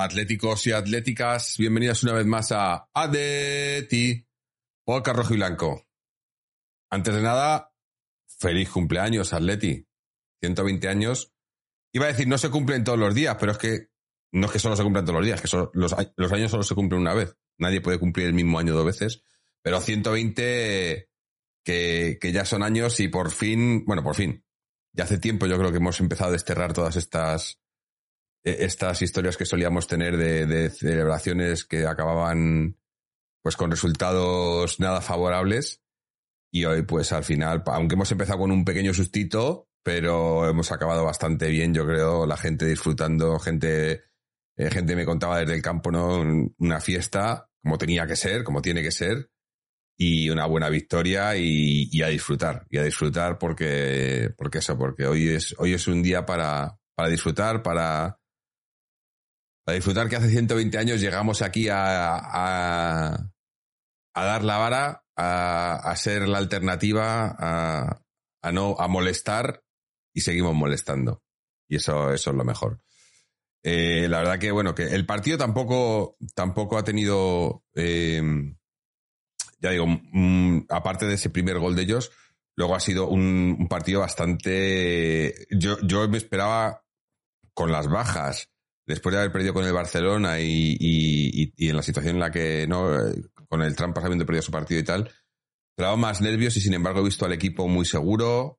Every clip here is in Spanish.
Atléticos y atléticas, bienvenidas una vez más a ADETI, podcast rojo y blanco. Antes de nada, feliz cumpleaños Atleti, 120 años. Iba a decir, no se cumplen todos los días, pero es que no es que solo se cumplan todos los días, que los, años solo se cumplen una vez. Nadie puede cumplir el mismo año dos veces, pero 120 que, que ya son años y por fin, bueno, por fin, ya hace tiempo yo creo que hemos empezado a desterrar todas estas estas historias que solíamos tener de, celebraciones que acababan pues con resultados nada favorables y hoy pues al final, aunque hemos empezado con un pequeño sustito, pero hemos acabado bastante bien, yo creo, la gente disfrutando, gente, eh, gente me contaba desde el campo, ¿no? Una fiesta como tenía que ser, como tiene que ser, y una buena victoria y, y, a disfrutar, y a disfrutar porque, porque eso, porque hoy es, hoy es un día para, para disfrutar, para, a disfrutar que hace 120 años llegamos aquí a, a, dar la vara, a, ser la alternativa, a, no a molestar y seguimos molestando. Y eso, eso es lo mejor. Eh, la verdad que, bueno, que el partido tampoco, tampoco ha tenido, eh, ya digo, aparte de ese primer gol de ellos, luego ha sido un, un partido bastante... Yo, yo me esperaba con las bajas después de haber perdido con el Barcelona y, en la situación en la que, ¿no? Con el Trump habiendo perdido su partido y tal, dado más nervios y sin embargo he visto al equipo muy seguro,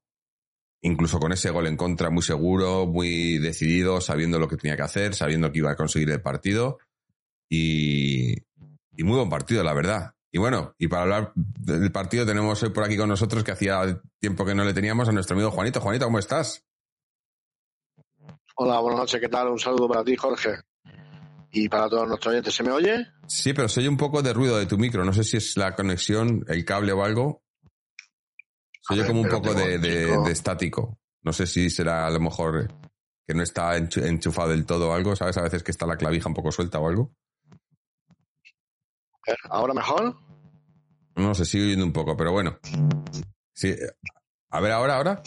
incluso con ese gol en contra muy seguro, muy decidido, sabiendo lo que tenía que hacer, sabiendo que iba a conseguir el partido y, y muy buen partido, la verdad. Y bueno, y para hablar del partido tenemos hoy por aquí con nosotros, que hacía tiempo que no le teníamos, a nuestro amigo Juanito. Juanito, ¿cómo estás? Hola, buenas noches, ¿qué tal? Un saludo para ti, Jorge. Y para todos nuestros oyentes, ¿se me oye? Sí, pero se oye un poco de ruido de tu micro. No sé si es la conexión, el cable o algo. Se oye como un poco de, estático. No sé si será a lo mejor que no está enchufado del todo o algo. ¿Sabes? A veces que está la clavija un poco suelta o algo. ¿Ahora mejor? No, se sigue oyendo un poco, pero bueno. Sí. A ver, ahora, ahora.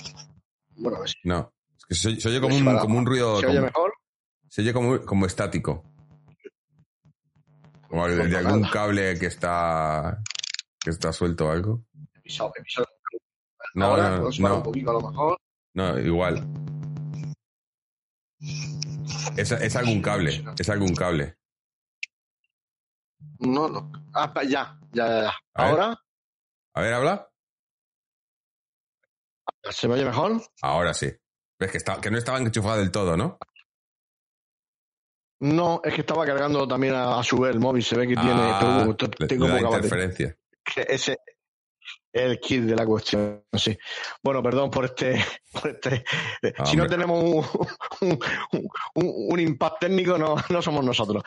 Bueno, a ver No. Se, oye como un, como un ruido. ¿Se oye mejor? Se oye como, como estático. Como de algún cable que está. que está suelto o algo. No, no, no. Un poquito a lo mejor. No, igual. Es, es algún cable. Es algún cable. No, no. Ah, ya, ya, ya. ¿Ahora? A ver, habla. ¿Se me oye mejor? Ahora sí. Es que, está, que no estaba enchufado del todo, ¿no? No, es que estaba cargando también a, su vez el móvil. Se ve que tiene. Ah, tengo la interferencia. ese es el kit de la cuestión. Sí. Bueno, perdón por este. este ah, si no tenemos un, un, impact técnico, no, no somos nosotros.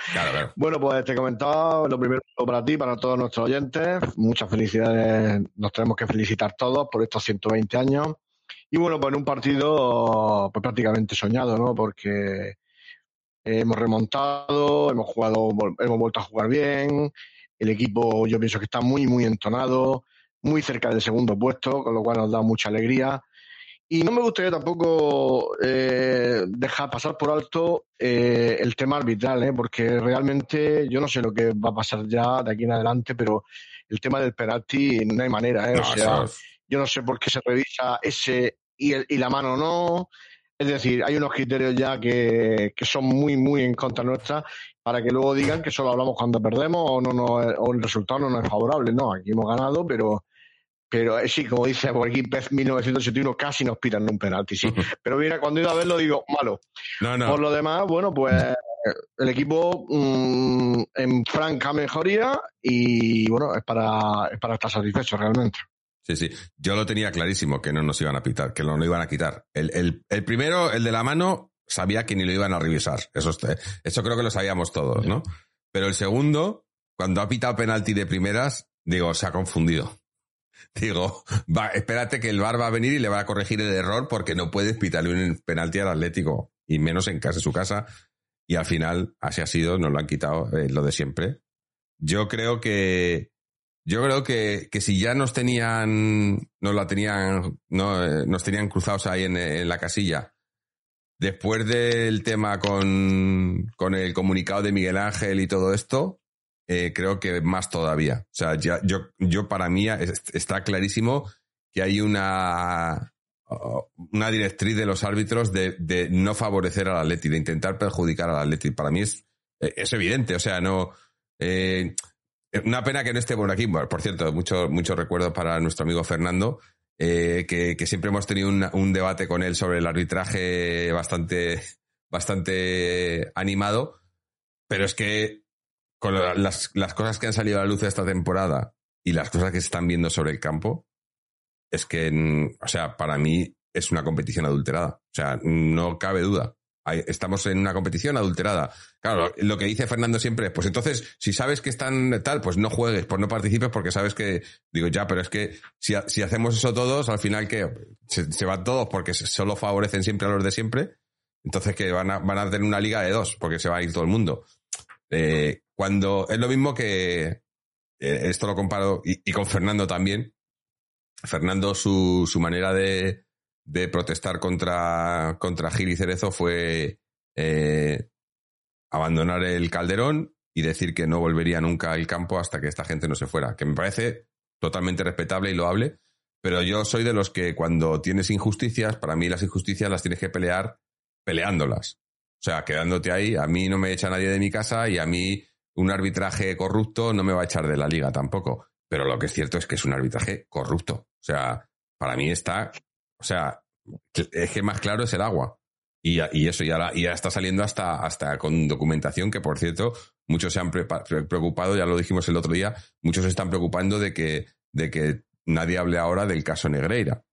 Bueno, pues te comentaba lo primero para ti, para todos nuestros oyentes. Muchas felicidades. Nos tenemos que felicitar todos por estos 120 años. Y bueno, pues en un partido pues prácticamente soñado, ¿no? Porque hemos remontado, hemos jugado, hemos vuelto a jugar bien, el equipo yo pienso que está muy, muy entonado, muy cerca del segundo puesto, con lo cual nos da mucha alegría. Y no me gustaría tampoco eh, dejar pasar por alto eh, el tema arbitral, ¿eh? porque realmente yo no sé lo que va a pasar ya de aquí en adelante, pero el tema del penalti no hay manera. ¿eh? o sea, yo no sé por qué se revisa ese y, el, y la mano no. Es decir, hay unos criterios ya que, que, son muy, muy en contra nuestra para que luego digan que solo hablamos cuando perdemos o, no, no, o el resultado no nos es favorable. No, aquí hemos ganado, pero pero eh, sí, como dice por aquí, PES 1971 casi nos pitan un penalti, sí. Pero mira, cuando ido a verlo digo, malo. No, no. Por lo demás, bueno, pues el equipo mm, en franca mejoría y bueno, es para, es para estar satisfecho realmente. Sí, sí. Yo lo tenía clarísimo que no nos iban a pitar, que no lo iban a quitar. El, el, el primero, el de la mano, sabía que ni lo iban a revisar. Eso, eso creo que lo sabíamos todos, ¿no? Pero el segundo, cuando ha pitado penalti de primeras, digo, se ha confundido. Digo, va, espérate que el VAR va a venir y le va a corregir el error porque no puedes pitarle un penalti al Atlético, y menos en casa, su casa. Y al final, así ha sido, nos lo han quitado, eh, lo de siempre. Yo creo que, yo creo que, que si ya nos tenían, nos la tenían, no, eh, nos tenían cruzados ahí en, en, la casilla después del tema con, con el comunicado de Miguel Ángel y todo esto, eh, creo que más todavía. O sea, ya, yo, yo para mí está clarísimo que hay una, una directriz de los árbitros de, de no favorecer al Atleti, de intentar perjudicar al Atleti. Para mí es, es evidente, o sea, no... Eh, una pena que no esté por aquí. por cierto, muchos mucho recuerdos para nuestro amigo Fernando, eh, que, siempre hemos tenido un, un, debate con él sobre el arbitraje bastante, bastante animado. Pero es que con las, las cosas que han salido a la luz esta temporada y las cosas que se están viendo sobre el campo, es que, o sea, para mí es una competición adulterada. O sea, no cabe duda. Estamos en una competición adulterada. Claro, lo que dice Fernando siempre es, pues entonces, si sabes que están tal, pues no juegues, pues no participes porque sabes que, digo, ya, pero es que si, si hacemos eso todos, al final que se, van todos porque solo favorecen siempre a los de siempre, entonces que van a, van a tener una liga de dos porque se va a ir todo el mundo. Eh, cuando es lo mismo que, eh, esto lo comparo, y, con Fernando también, Fernando, su, su manera de, de, protestar contra, contra Gil y Cerezo fue eh, abandonar el Calderón y decir que no volvería nunca al campo hasta que esta gente no se fuera, que me parece totalmente respetable y loable, pero yo soy de los que cuando tienes injusticias, para mí las injusticias las tienes que pelear peleándolas. O sea, quedándote ahí, a mí no me echa nadie de mi casa y a mí un arbitraje corrupto no me va a echar de la liga tampoco. Pero lo que es cierto es que es un arbitraje corrupto. O sea, para mí está, o sea, es que más claro es el agua. Y, y eso ya, ya está saliendo hasta, hasta con documentación que, por cierto, muchos se han preocupado, ya lo dijimos el otro día, muchos se están preocupando de que, de que nadie hable ahora del caso Negreira.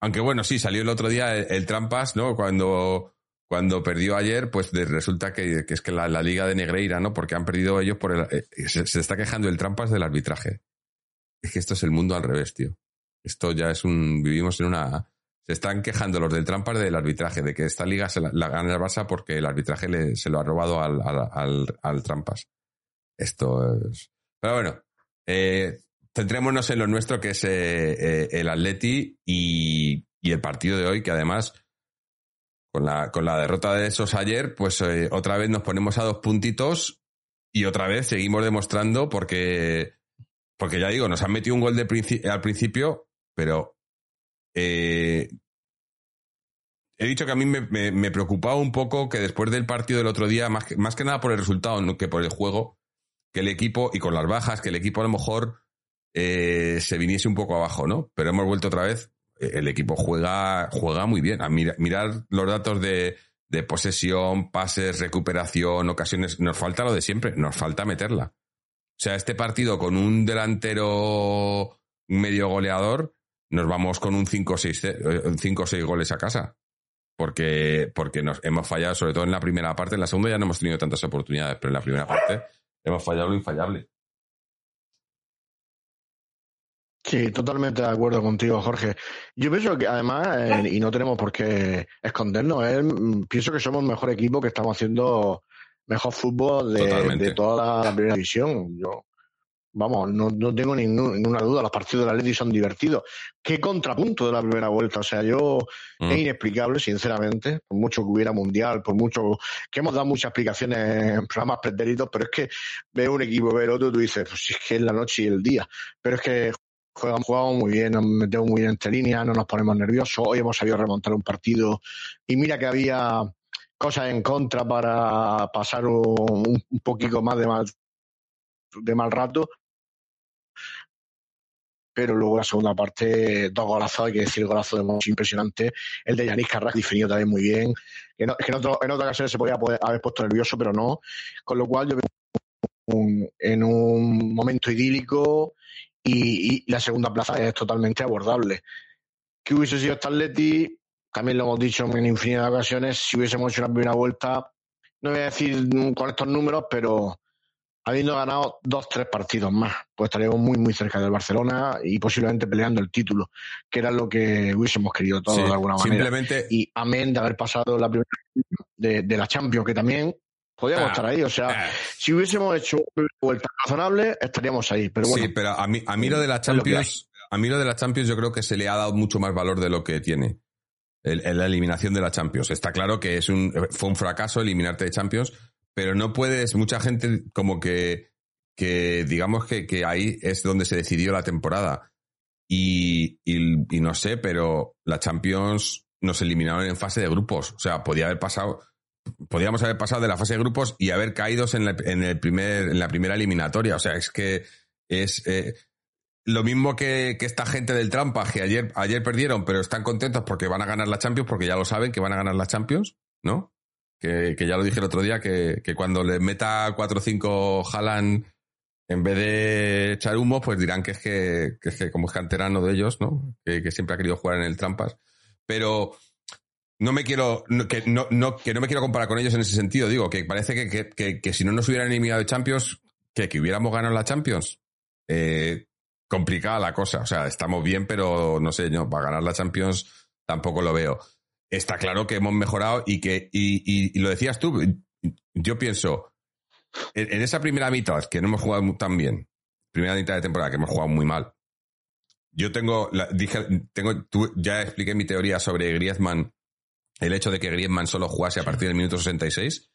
Aunque bueno, sí, salió el otro día el, Trampas, ¿no? Cuando, cuando perdió ayer, pues resulta que, es que la, liga de Negreira, ¿no? Porque han perdido ellos por el... Eh, se, se, está quejando el Trampas del arbitraje. Es que esto es el mundo al revés, tío. Esto ya es un. Vivimos en una. Se están quejando los del Trampas del arbitraje, de que esta liga se la, gana el Barça porque el arbitraje le, se lo ha robado al, al, al, Trampas. Esto es. Pero bueno, eh, centrémonos en lo nuestro, que es eh, eh, el Atleti y, y, el partido de hoy, que además, con la, con la derrota de esos ayer, pues eh, otra vez nos ponemos a dos puntitos y otra vez seguimos demostrando porque porque ya digo, nos han metido un gol al principio, pero eh, he dicho que a mí me, preocupaba un poco que después del partido del otro día, más que, nada por el resultado que por el juego, que el equipo, y con las bajas, que el equipo a lo mejor eh, se viniese un poco abajo, ¿no? Pero hemos vuelto otra vez. Eh, el equipo juega, juega muy bien. Mirar los datos de posesión, pases, recuperación, ocasiones. Nos falta lo de siempre, nos falta meterla. O sea, este partido con un delantero medio goleador, nos vamos con un 5 o 6 goles a casa. Porque, porque nos hemos fallado, sobre todo en la primera parte. En la segunda ya no hemos tenido tantas oportunidades, pero en la primera parte hemos fallado lo infallable. Sí, totalmente de acuerdo contigo, Jorge. Yo pienso que además, eh, y no tenemos por qué escondernos, eh, pienso que somos el mejor equipo que estamos haciendo mejor fútbol de, toda la primera división. Yo, vamos, no, no tengo ninguna duda, los partidos de la Leti son divertidos. Qué contrapunto de la primera vuelta, o sea, yo es mm. inexplicable, sinceramente, por mucho que hubiera mundial, por mucho que hemos dado muchas explicaciones en programas pretéritos, pero es que ver un equipo, ver otro, tú dices, pues es que es la noche y el día, pero es que juegan, jugamos muy bien, nos metemos muy bien entre líneas, no nos ponemos nerviosos, hoy hemos sabido remontar un partido y mira que había cosas en contra para pasar un, un poquito más de mal, de mal rato. Pero luego la segunda parte, dos golazos, hay que decir, golazo de Monchi impresionante. El de Yanis Carrasco definido también muy bien. Que es que en, otro, en otra ocasión se podía haber puesto nervioso, pero no. Con lo cual yo veo en un momento idílico y, y, la segunda plaza es totalmente abordable. ¿Qué hubiese sido esta Atleti? también lo hemos dicho en infinidad de ocasiones, si hubiésemos hecho una primera vuelta, no voy a decir con estos números, pero habiendo ganado dos, tres partidos más, pues estaríamos muy, muy cerca del Barcelona y posiblemente peleando el título, que era lo que hubiésemos querido todos de alguna manera. Simplemente... Y amén de haber pasado la primera de, de la Champions, que también podíamos ah, estar ahí. O sea, ah. si hubiésemos hecho una vuelta razonable, estaríamos ahí. Pero bueno, sí, pero a mí, a mí lo de la Champions, a mí lo de la Champions yo creo que se le ha dado mucho más valor de lo que tiene. la eliminación de la Champions. Está claro que es un, fue un fracaso eliminarte de Champions, pero no puedes, mucha gente como que, que digamos que, que ahí es donde se decidió la temporada. Y, y, no sé, pero la Champions nos eliminaron en fase de grupos. O sea, podía haber pasado, podíamos haber pasado de la fase de grupos y haber caído en la, en en la primera eliminatoria. O sea, es que es eh, lo mismo que, que, esta gente del Trampa, que ayer, ayer perdieron, pero están contentos porque van a ganar la Champions, porque ya lo saben que van a ganar la Champions, ¿no? Que, ya lo dije el otro día, que, que cuando le meta 4 o 5 Jalan en vez de echar humo, pues dirán que es que, que, es que como es canterano de ellos, ¿no? Que, siempre ha querido jugar en el Trampas. Pero no me quiero, que no, no, que no me quiero comparar con ellos en ese sentido. Digo, que parece que, que, si no nos hubieran eliminado de Champions, que, hubiéramos ganado la Champions. Eh, complicada la cosa. O sea, estamos bien, pero no sé, yo, para ganar la Champions tampoco lo veo. Está claro que hemos mejorado y que, y, lo decías tú, yo pienso, en, esa primera mitad que no hemos jugado tan bien, primera mitad de temporada que hemos jugado muy mal, yo tengo, dije, tengo, ya expliqué mi teoría sobre Griezmann, el hecho de que Griezmann solo jugase a partir del minuto 66,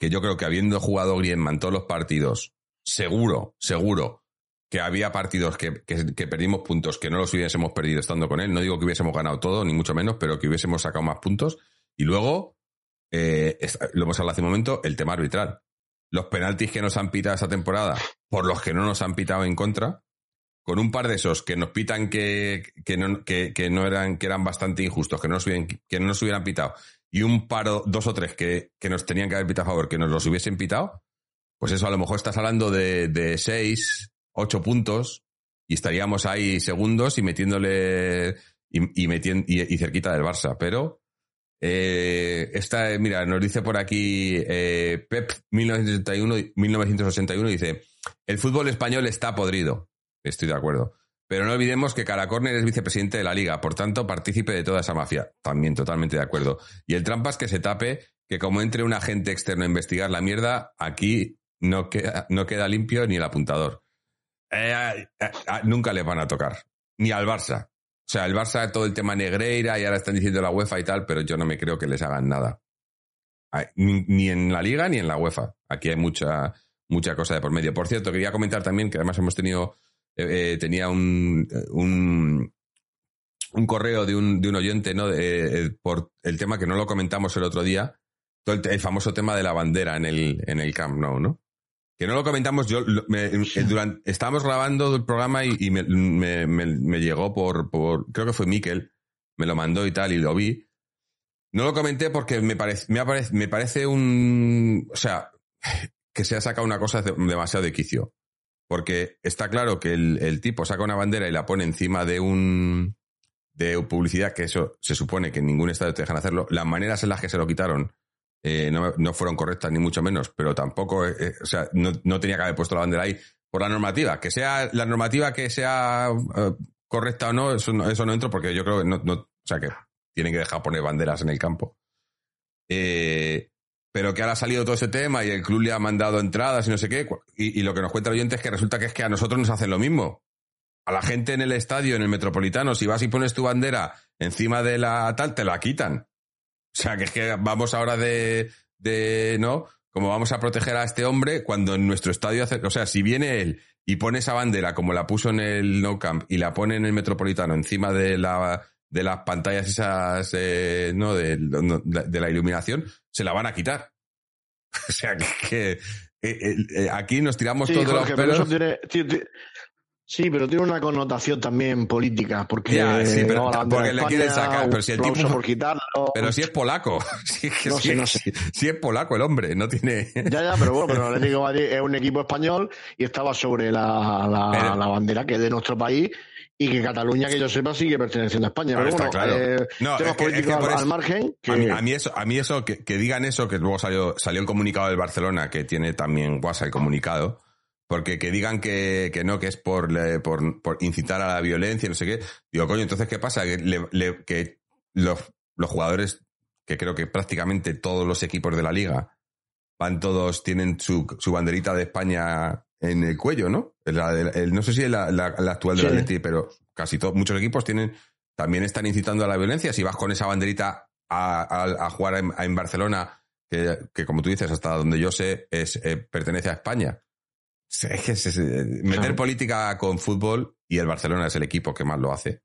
que yo creo que habiendo jugado Griezmann todos los partidos, seguro, seguro, que había partidos que, que, perdimos puntos que no los hubiésemos perdido estando con él. No digo que hubiésemos ganado todo, ni mucho menos, pero que hubiésemos sacado más puntos. Y luego, eh, lo hemos hablado hace un momento, el tema arbitral. Los penaltis que nos han pitado esta temporada, por los que no nos han pitado en contra, con un par de esos que nos pitan que, que, no, no eran, que eran bastante injustos, que no nos hubieran, que no nos hubieran pitado, y un par, dos o tres que, que nos tenían que haber pitado a favor, que nos los hubiesen pitado, pues eso a lo mejor estás hablando de, de seis, ocho puntos y estaríamos ahí segundos y metiéndole y, y, y, cerquita del Barça. Pero eh, esta, mira, nos dice por aquí eh, Pep 1981, 1981 dice, el fútbol español está podrido. Estoy de acuerdo. Pero no olvidemos que Caracorner es vicepresidente de la liga, por tanto, partícipe de toda esa mafia. También totalmente de acuerdo. Y el trampas que se tape, que como entre un agente externo a investigar la mierda, aquí no queda, no queda limpio ni el apuntador. Eh, eh, nunca le van a tocar. Ni al Barça. O sea, el Barça, todo el tema Negreira y ahora están diciendo la UEFA y tal, pero yo no me creo que les hagan nada. Ni, en la Liga ni en la UEFA. Aquí hay mucha, mucha cosa de por medio. Por cierto, quería comentar también que además hemos tenido, eh, tenía un, un, un, correo de un, de un oyente, ¿no? por el tema que no lo comentamos el otro día, el, el, famoso tema de la bandera en el, en el Camp Nou, ¿no? Que no lo comentamos, yo durante, estábamos grabando el programa y, me, me, llegó por, por, creo que fue Miquel, me lo mandó y tal, y lo vi. No lo comenté porque me parece, me, me parece un, o sea, que se ha sacado una cosa demasiado de quicio. Porque está claro que el, el tipo saca una bandera y la pone encima de un, de publicidad, que eso se supone que en ningún estado te dejan hacerlo. Las maneras en las que se lo quitaron eh, no, no, fueron correctas, ni mucho menos, pero tampoco, eh, eh, o sea, no, no, tenía que haber puesto la bandera ahí por la normativa. Que sea la normativa que sea correcta o no, eso no, eso no entro porque yo creo que no, no, o sea, que tienen que dejar poner banderas en el campo. pero que ahora ha salido todo ese tema y el club le ha mandado entradas y no sé qué, y, y lo que nos cuenta el oyente es que resulta que es que a nosotros nos hacen lo mismo. A la gente en el estadio, en el metropolitano, si vas y pones tu bandera encima de la tal, te la quitan. O sea, que es que vamos ahora de, de, ¿no? Como vamos a proteger a este hombre cuando en nuestro estadio hace, o sea, si viene él y pone esa bandera como la puso en el No Camp y la pone en el Metropolitano encima de la de las pantallas esas, eh, ¿no? De, de, la iluminación, se la van a quitar. o sea, que, eh, eh, aquí nos tiramos todos los pelos. Sí, pero tiene una connotación también política, porque, sí, pero, porque le quieren sacar, pero si el tipo, por quitarlo. Pero si es polaco, si, no sé, no sé. si, es polaco el hombre, no tiene. Ya, ya, pero bueno, pero el Atlético Madrid es un equipo español y estaba sobre la, la, la bandera que es de nuestro país y que Cataluña, que yo sepa, sigue perteneciendo a España. Pero, bueno, claro. eh, no, temas políticos al, margen. Que... A, mí, eso, a mí eso que, que, digan eso, que luego salió, salió el comunicado del Barcelona, que tiene también WhatsApp el comunicado porque que digan que, que no, que es por, por, por, incitar a la violencia, no sé qué. Digo, coño, entonces, ¿qué pasa? Que, le, que los, los jugadores, que creo que prácticamente todos los equipos de la liga, van todos, tienen su, su banderita de España en el cuello, ¿no? La, el, no sé si es la, la, actual del Atleti, pero casi todos, muchos equipos tienen también están incitando a la violencia. Si vas con esa banderita a, jugar en, Barcelona, que, como tú dices, hasta donde yo sé, es, eh, pertenece a España. Es que meter política con fútbol y el Barcelona es el equipo que más lo hace.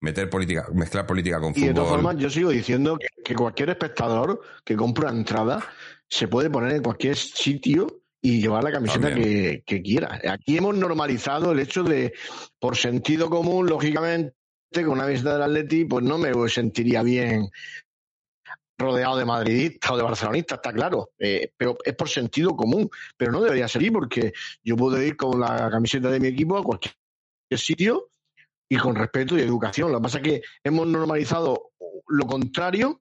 Meter política, mezclar política con fútbol. Y de todas formas, yo sigo diciendo que, cualquier espectador que compra una entrada se puede poner en cualquier sitio y llevar la camiseta que, que, quiera. Aquí hemos normalizado el hecho de, por sentido común, lógicamente, con una visita del Atleti, pues no me sentiría bien rodeado de madridistas o de barcelonistas, está claro, eh, pero es por sentido común, pero no debería ser porque yo puedo ir con la camiseta de mi equipo a cualquier sitio y con respeto y educación. Lo que pasa es que hemos normalizado lo contrario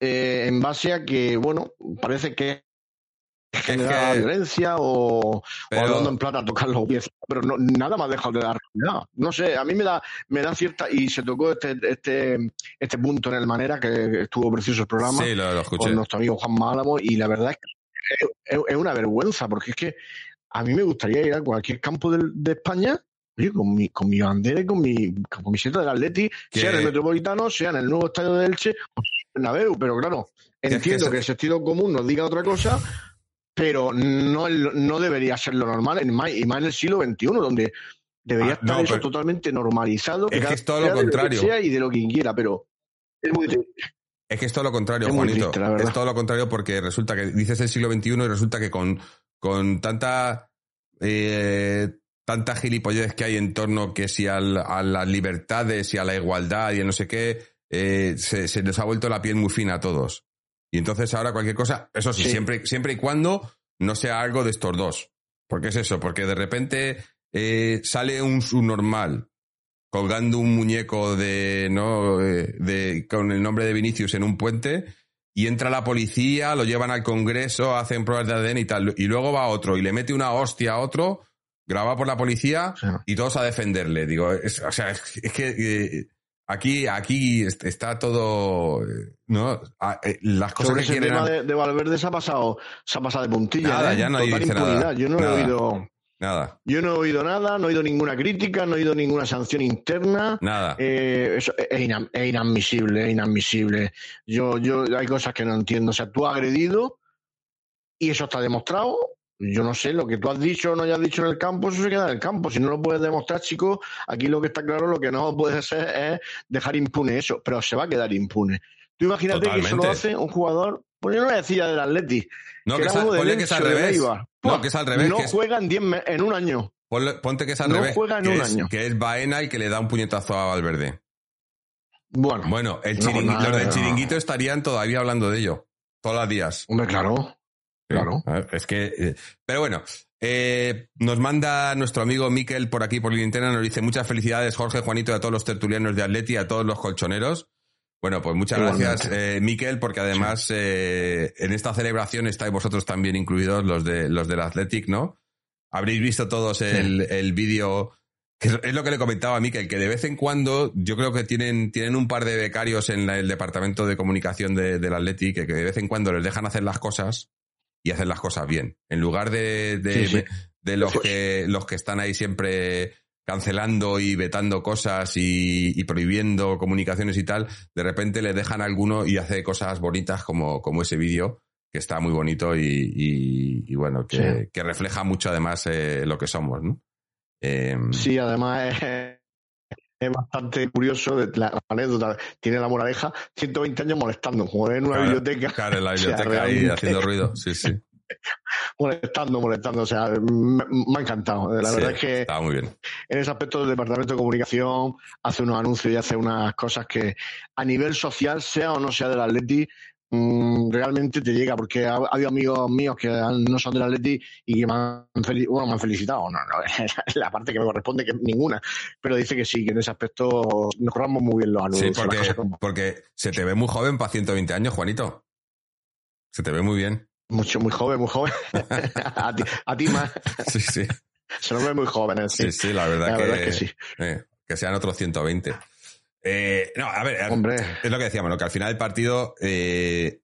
eh, en base a que, bueno, parece que genera violencia o, hablando en plata tocar los pies, pero no, nada más dejado de dar realidad. No sé, a mí me da, me da cierta, y se tocó este, este, este punto en el manera que estuvo precioso el programa con nuestro amigo Juan Málamo, y la verdad es que es, una vergüenza, porque es que a mí me gustaría ir a cualquier campo de, España con mi, con mi bandera y con mi camiseta del Atleti, sea en el Metropolitano, sea en el nuevo estadio de Elche, o en Naveu, pero claro, entiendo que, el sentido común nos diga otra cosa, pero no, no debería ser lo normal, en y más en el siglo XXI, donde debería ah, estar eso totalmente normalizado. Es que, es todo lo contrario. De y de lo que quiera, pero es muy Es que es todo lo contrario, Juanito. es todo lo contrario porque resulta que dices el siglo XXI y resulta que con, con tanta eh, tanta gilipollez que hay en torno que si a las libertades y a la igualdad y a no sé qué, eh, se, se, les ha vuelto la piel muy fina a todos. Y entonces ahora cualquier cosa, eso sí, Siempre, siempre y cuando no sea algo de estos dos. Porque es eso, porque de repente eh, sale un subnormal colgando un muñeco de, ¿no? Eh, de, con el nombre de Vinicius en un puente y entra la policía, lo llevan al Congreso, hacen pruebas de ADN y tal, y luego va otro y le mete una hostia a otro, graba por la policía y todos a defenderle. Digo, o sea, es, que eh, Aquí, aquí está todo, ¿no? Eh, las cosas Sobre que ese tema de, Valverde se ha pasado, se ha pasado de puntilla. Nada, ¿eh? ya no dice nada. Yo no he oído. Nada. Yo no he oído nada, no he oído ninguna crítica, no he oído ninguna sanción interna. Nada. Eh, eso es, inadmisible, es inadmisible. Yo, yo, hay cosas que no entiendo. O sea, tú has agredido y eso está demostrado yo no sé, lo que tú has dicho o no hayas dicho en el campo, eso se queda en el campo. Si no lo puedes demostrar, chicos, aquí lo que está claro, lo que no puede ser es dejar impune eso, pero se va a quedar impune. Tú imagínate que eso lo hace un jugador, pues yo no le decía del Atleti. No, que, es, al revés. No, que es al revés. No juega en, diez en un año. Ponte que es al no revés. juega en un año. Que es Baena y que le da un puñetazo a Valverde. Bueno. Bueno, el chiringuito, los del chiringuito estarían todavía hablando de ello. Todos los días. Hombre, claro. Claro. Es que, eh, pero bueno, eh, nos manda nuestro amigo Miquel por aquí por linterna, nos dice muchas felicidades Jorge, Juanito y a todos los tertulianos de Atleti, a todos los colchoneros. Bueno, pues muchas gracias, eh, Miquel, porque además eh, en esta celebración estáis vosotros también incluidos los de los del Athletic, ¿no? Habréis visto todos el, el vídeo, que es lo que le comentaba a Miquel, que de vez en cuando yo creo que tienen, tienen un par de becarios en el departamento de comunicación de, del Athletic, que, que de vez en cuando les dejan hacer las cosas y hacer las cosas bien. En lugar de, de, los, que, los que están ahí siempre cancelando y vetando cosas y, prohibiendo comunicaciones y tal, de repente le dejan a alguno y hace cosas bonitas como, como ese vídeo, que está muy bonito y, bueno, que, refleja mucho además eh, lo que somos, ¿no? Em, sí, además es, es bastante curioso la, anécdota. Tiene la moraleja 120 años molestando, como en una biblioteca. Claro, en la biblioteca ahí haciendo ruido, sí, sí. molestando, molestando. O sea, me, ha encantado. La verdad es que está muy bien. en ese aspecto del departamento de comunicación hace unos anuncios y hace unas cosas que a nivel social, sea o no sea del Atleti, Mm, realmente te llega, porque ha, habido amigos míos que no son del Atleti y que me han, bueno, me han felicitado. No, no, la parte que me corresponde, que ninguna. Pero dice que sí, que en ese aspecto mejoramos muy bien los anuncios. Sí, porque, se te ve muy joven para 120 años, Juanito. Se te ve muy bien. Mucho, muy joven, muy joven. a, ti, más. Sí, sí. Se nos ve muy jóvenes. Sí, sí, la verdad, que, sí. Eh, que sean otros 120. Eh, no, a ver, es lo que decíamos, que al final del partido, eh,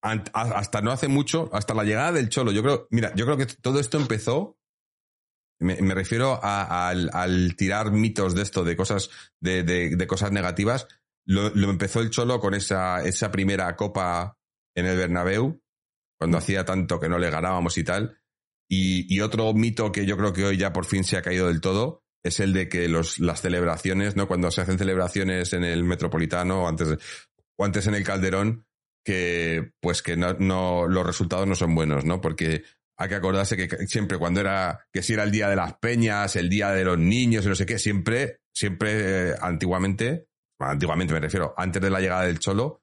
hasta no hace mucho, hasta la llegada del Cholo, yo creo, mira, yo creo que todo esto empezó me, refiero al, tirar mitos de esto, de cosas, de, de, cosas negativas. Lo, lo, empezó el Cholo con esa, esa primera copa en el Bernabéu, cuando hacía tanto que no le ganábamos y tal. Y, y, otro mito que yo creo que hoy ya por fin se ha caído del todo es el de que los, las celebraciones, ¿no? Cuando se hacen celebraciones en el Metropolitano o antes, antes en el Calderón, que pues que no, no, los resultados no son buenos, ¿no? Porque hay que acordarse que siempre cuando era, que si era el día de las peñas, el día de los niños y no sé qué, siempre, siempre, eh, antiguamente, antiguamente me refiero, antes de la llegada del Cholo,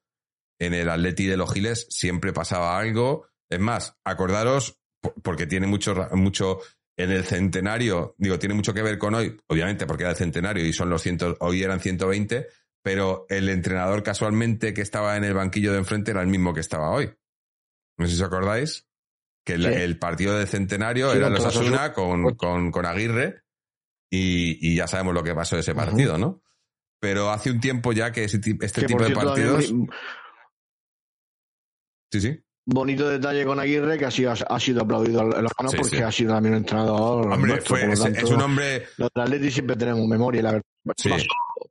en el Atleti de los Giles siempre pasaba algo. Es más, acordaros, porque tiene mucho, mucho, en el centenario, digo, tiene mucho que ver con hoy, obviamente porque era el centenario y son los cientos, hoy eran 120, pero el entrenador casualmente que estaba en el banquillo de enfrente era el mismo que estaba hoy. No sé si os acordáis que el, partido de centenario era los Asuna con, con, con, Aguirre y, y, ya sabemos lo que pasó de ese partido, ¿no? Pero hace un tiempo ya que este tipo de partidos... Sí, sí. Bonito detalle con Aguirre que ha sido, ha sido aplaudido en los manos porque ha sido también un entrenador. Hombre, fue, es, un hombre. Los Atleti siempre tenemos memoria, la verdad.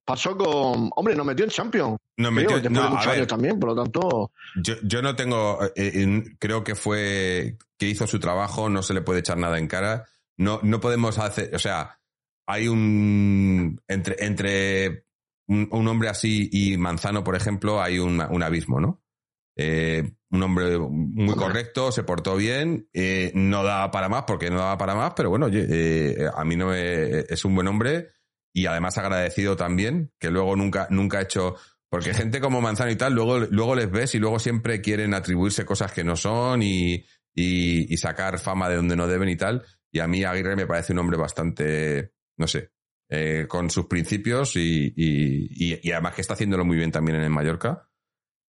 Pasó, con. Hombre, nos metió en Champions. Nos metió en no, años también, por lo tanto. Yo, yo no tengo. Eh, eh, creo que fue. que hizo su trabajo, no se le puede echar nada en cara. No, no podemos hacer. O sea, hay un. Entre, entre un, hombre así y Manzano, por ejemplo, hay un, un abismo, ¿no? Eh, un hombre muy correcto, se portó bien, eh, no daba para más porque no daba para más, pero bueno, eh, a mí no es un buen hombre y además agradecido también, que luego nunca, nunca ha hecho, porque gente como Manzano y tal, luego, luego les ves y luego siempre quieren atribuirse cosas que no son y, y, sacar fama de donde no deben y tal. Y a mí Aguirre me parece un hombre bastante, no sé, eh, con sus principios y, y, y, además que está haciéndolo muy bien también en el Mallorca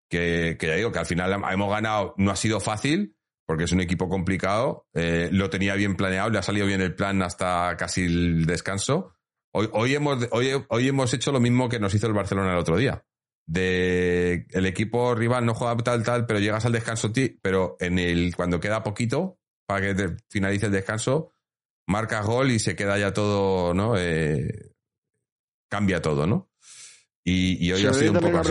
que, ya digo que al final hemos ganado, no ha sido fácil, porque es un equipo complicado, eh, lo tenía bien planeado, le ha salido bien el plan hasta casi el descanso. Hoy, hoy, hemos, hoy, hoy hemos hecho lo mismo que nos hizo el Barcelona el otro día. De el equipo rival no juega tal, tal, pero llegas al descanso, pero en el, cuando queda poquito para que finalice el descanso, marca gol y se queda ya todo, ¿no? Eh, cambia todo, ¿no? Y, hoy ha sido un poco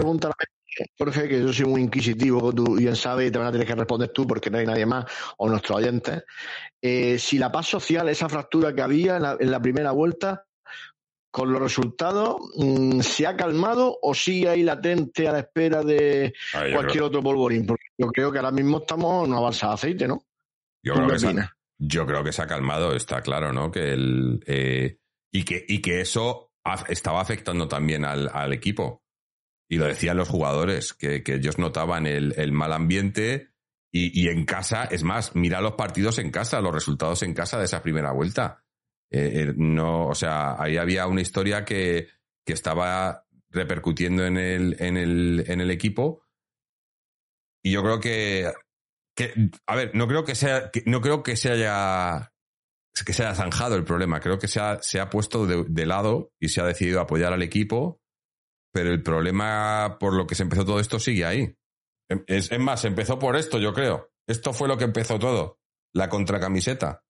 Jorge, que yo soy muy inquisitivo, tú bien sabes, y te van a tener que responder tú porque no hay nadie más, o nuestros oyentes. Eh, si la paz social, esa fractura que había en la, primera vuelta, con los resultados, mm, ¿se ha calmado o sigue ahí latente a la espera de cualquier otro polvorín? Porque yo creo que ahora mismo estamos en una balsa de aceite, ¿no? Yo creo, que se ha, yo creo que se ha calmado, está claro, ¿no? Que el, eh, y, que, y que eso estaba afectando también al, al equipo y lo decían los jugadores, que, ellos notaban el, mal ambiente y, en casa, es más, mira los partidos en casa, los resultados en casa de esa primera vuelta. Eh, eh, no, o sea, ahí había una historia que, que estaba repercutiendo en el, en el, en el equipo. Y yo creo que, que, a ver, no creo que sea, no creo que se haya, que se haya zanjado el problema. Creo que se ha, se ha puesto de, lado y se ha decidido apoyar al equipo pero el problema por lo que se empezó todo esto sigue ahí. Em, es, más, empezó por esto, yo creo. Esto fue lo que empezó todo. La contracamiseta.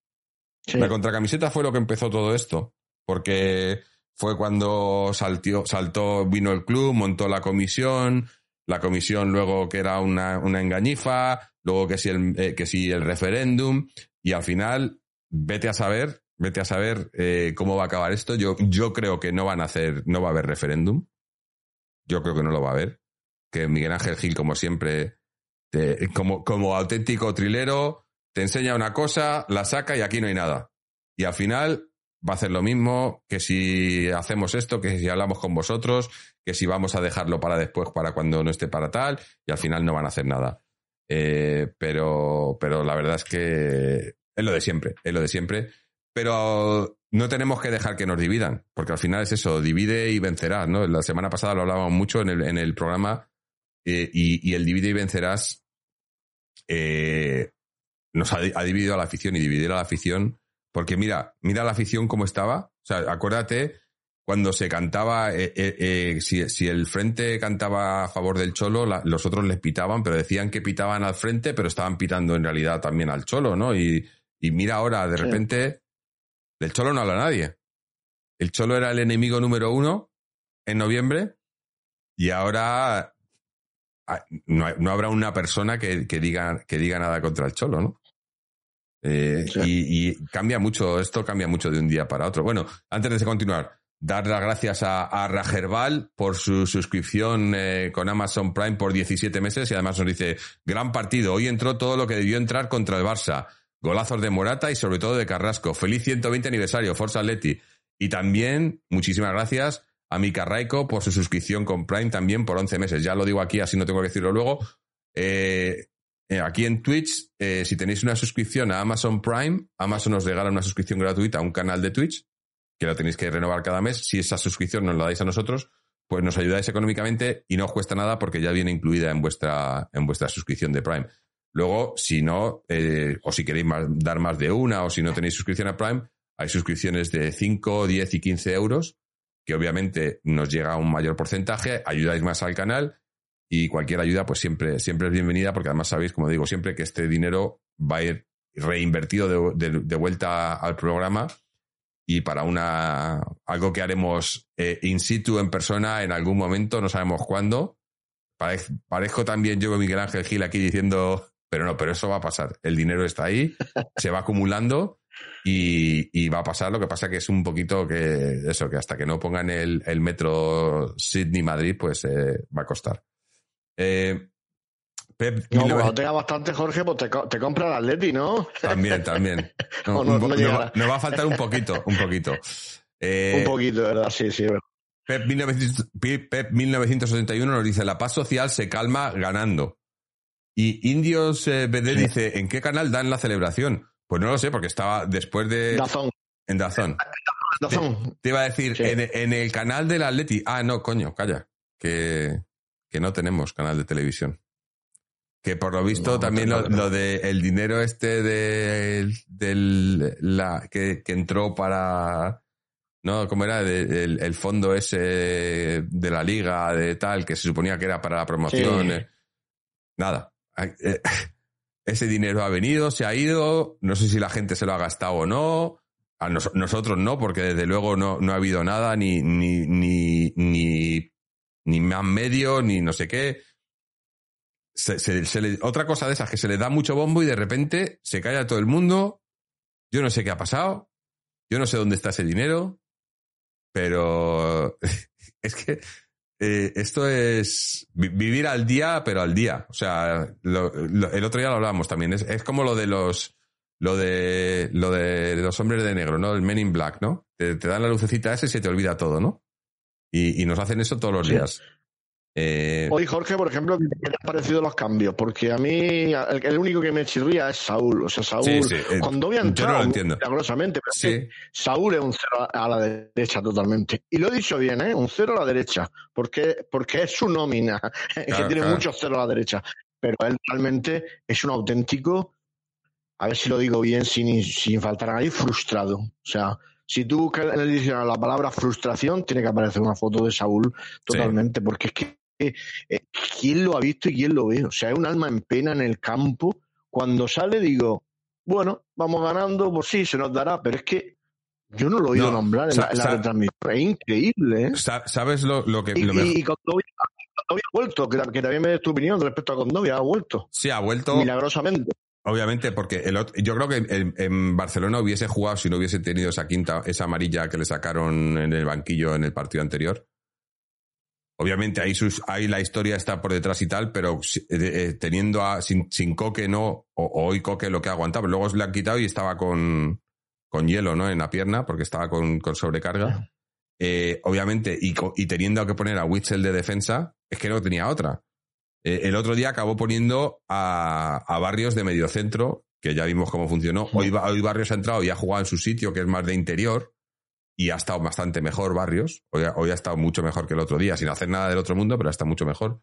La contracamiseta fue lo que empezó todo esto. Porque fue cuando saltió, saltó, vino el club, montó la comisión, la comisión luego que era una, una engañifa, luego que si, el, eh, que si el referéndum, y al final, vete a saber, vete a saber eh, cómo va a acabar esto. Yo, yo creo que no van a hacer, no va a haber referéndum yo creo que no lo va a ver. Que Miguel Ángel Gil, como siempre, como, como auténtico trilero, te enseña una cosa, la saca y aquí no hay nada. Y al final va a hacer lo mismo que si hacemos esto, que si hablamos con vosotros, que si vamos a dejarlo para después, para cuando no esté para tal, y al final no van a hacer nada. Eh, pero, pero la verdad es que es lo de siempre, es lo de siempre. Pero no tenemos que dejar que nos dividan, porque al final es eso, divide y vencerás, ¿no? La semana pasada lo hablábamos mucho en el, en el programa eh, y, el divide y vencerás eh, nos ha, dividido a la afición y dividir a la afición, porque mira, mira la afición cómo estaba, o sea, acuérdate cuando se cantaba, eh, si, si, el frente cantaba a favor del Cholo, los otros les pitaban, pero decían que pitaban al frente, pero estaban pitando en realidad también al Cholo, ¿no? Y, y mira ahora, de repente Del Cholo no habla nadie. El Cholo era el enemigo número uno en noviembre y ahora ah, no, habrá una persona que, diga, que diga nada contra el Cholo, ¿no? Eh, y, cambia mucho, esto cambia mucho de un día para otro. Bueno, antes de continuar, dar las gracias a, a Rajerbal por su suscripción eh, con Amazon Prime por 17 meses y además nos dice, gran partido, hoy entró todo lo que debió entrar contra el Barça, golazos de Morata y sobre todo de Carrasco, feliz 120 aniversario, Forza Atleti. Y también, muchísimas gracias a Mika Raiko por su suscripción con Prime también por 11 meses. Ya lo digo aquí, así no tengo que decirlo luego. Eh, eh, aquí en Twitch, si tenéis una suscripción a Amazon Prime, Amazon os regala una suscripción gratuita a un canal de Twitch que lo tenéis que renovar cada mes. Si esa suscripción nos la dais a nosotros, pues nos ayudáis económicamente y no os cuesta nada porque ya viene incluida en vuestra, en vuestra suscripción de Prime. Luego, si no, eh, o si queréis dar más de una, o si no tenéis suscripción a Prime, hay suscripciones de 5, 10 y 15 euros, que obviamente nos llega a un mayor porcentaje, ayudáis más al canal y cualquier ayuda, pues siempre, siempre es bienvenida, porque además sabéis, como digo siempre, que este dinero va a ir reinvertido de vuelta al programa y para una algo que haremos eh, in situ en persona en algún momento, no sabemos cuándo. parezco también yo Miguel Ángel Gil aquí diciendo, pero no, pero eso va a pasar. El dinero está ahí, se va acumulando y, va a pasar. Lo que pasa que es un poquito que eso, que hasta que no pongan el, el metro Sydney-Madrid, pues eh, va a costar. Eh, Pep, no, cuando tenga bastante, Jorge, pues te, te compra el Atleti, ¿no? También, también. No, no, no, va a faltar un poquito, un poquito. Eh, un poquito, ¿verdad? Sí, sí. Pep, 1981 nos dice, la paz social se calma ganando. Y Indios eh, BD dice, ¿en qué canal dan la celebración? Pues no lo sé, porque estaba después de... Dazón. En Dazón. Dazón. Te, iba a decir, en, en, el canal del Atleti. Ah, no, coño, calla. Que, que no tenemos canal de televisión. Que por lo visto también lo, lo, de el dinero este de, del la que, que, entró para no cómo era el, fondo ese de la liga de tal que se suponía que era para la promoción eh, nada ese dinero ha venido se ha ido no sé si la gente se lo ha gastado o no a nosotros no porque desde luego no, no ha habido nada ni ni ni ni ni más medio ni no sé qué otra cosa de esas que se le da mucho bombo y de repente se calla todo el mundo. Yo no sé qué ha pasado. Yo no sé dónde está ese dinero. Pero es que eh, esto es vivir al día, pero al día. O sea, el otro día lo hablábamos también. Es, como lo de los lo de lo de los hombres de negro, ¿no? El Men in Black, ¿no? Te, dan la lucecita esa y se te olvida todo, ¿no? Y, nos hacen eso todos los días. Eh... Hoy, Jorge, por ejemplo, ¿qué te han parecido los cambios? Porque a mí, el, único que me chirría es Saúl. O sea, Saúl, eh, cuando voy a entrar, milagrosamente, Saúl es un cero a la derecha totalmente. Y lo he dicho bien, ¿eh? Un cero a la derecha. Porque, porque es su nómina, que tiene muchos ceros a la derecha. Pero él realmente es un auténtico, a ver si lo digo bien sin, sin faltar a nadie, frustrado. O sea, si tú buscas en el diccionario la palabra frustración, tiene que aparecer una foto de Saúl totalmente, porque es que ¿quién lo ha visto y quién lo ve? O sea, es un alma en pena en el campo. Cuando sale digo, bueno, vamos ganando, pues sí, se nos dará, pero es que yo no lo he oído nombrar en, la, retransmisión. Es increíble, ¿eh? ¿Sabes lo, que... Y, lo y Condovia, ha vuelto, que, también me des tu opinión respecto a Condovia, ha vuelto. Sí, ha vuelto. Milagrosamente. Obviamente, porque el yo creo que en, Barcelona hubiese jugado si no hubiese tenido esa quinta, esa amarilla que le sacaron en el banquillo en el partido anterior. Obviamente ahí, sus, ahí la historia está por detrás y tal, pero eh, eh, teniendo a, sin, sin Coque no, o, hoy Coque lo que aguantaba. Luego se le han quitado y estaba con, con hielo ¿no? en la pierna porque estaba con, con sobrecarga. Eh, obviamente, y, y, teniendo que poner a Witzel de defensa, es que no tenía otra. el otro día acabó poniendo a, a Barrios de mediocentro, que ya vimos cómo funcionó. Hoy, hoy Barrios ha entrado y ha jugado en su sitio, que es más de interior y ha estado bastante mejor Barrios. Hoy ha, estado mucho mejor que el otro día, sin hacer nada del otro mundo, pero ha estado mucho mejor.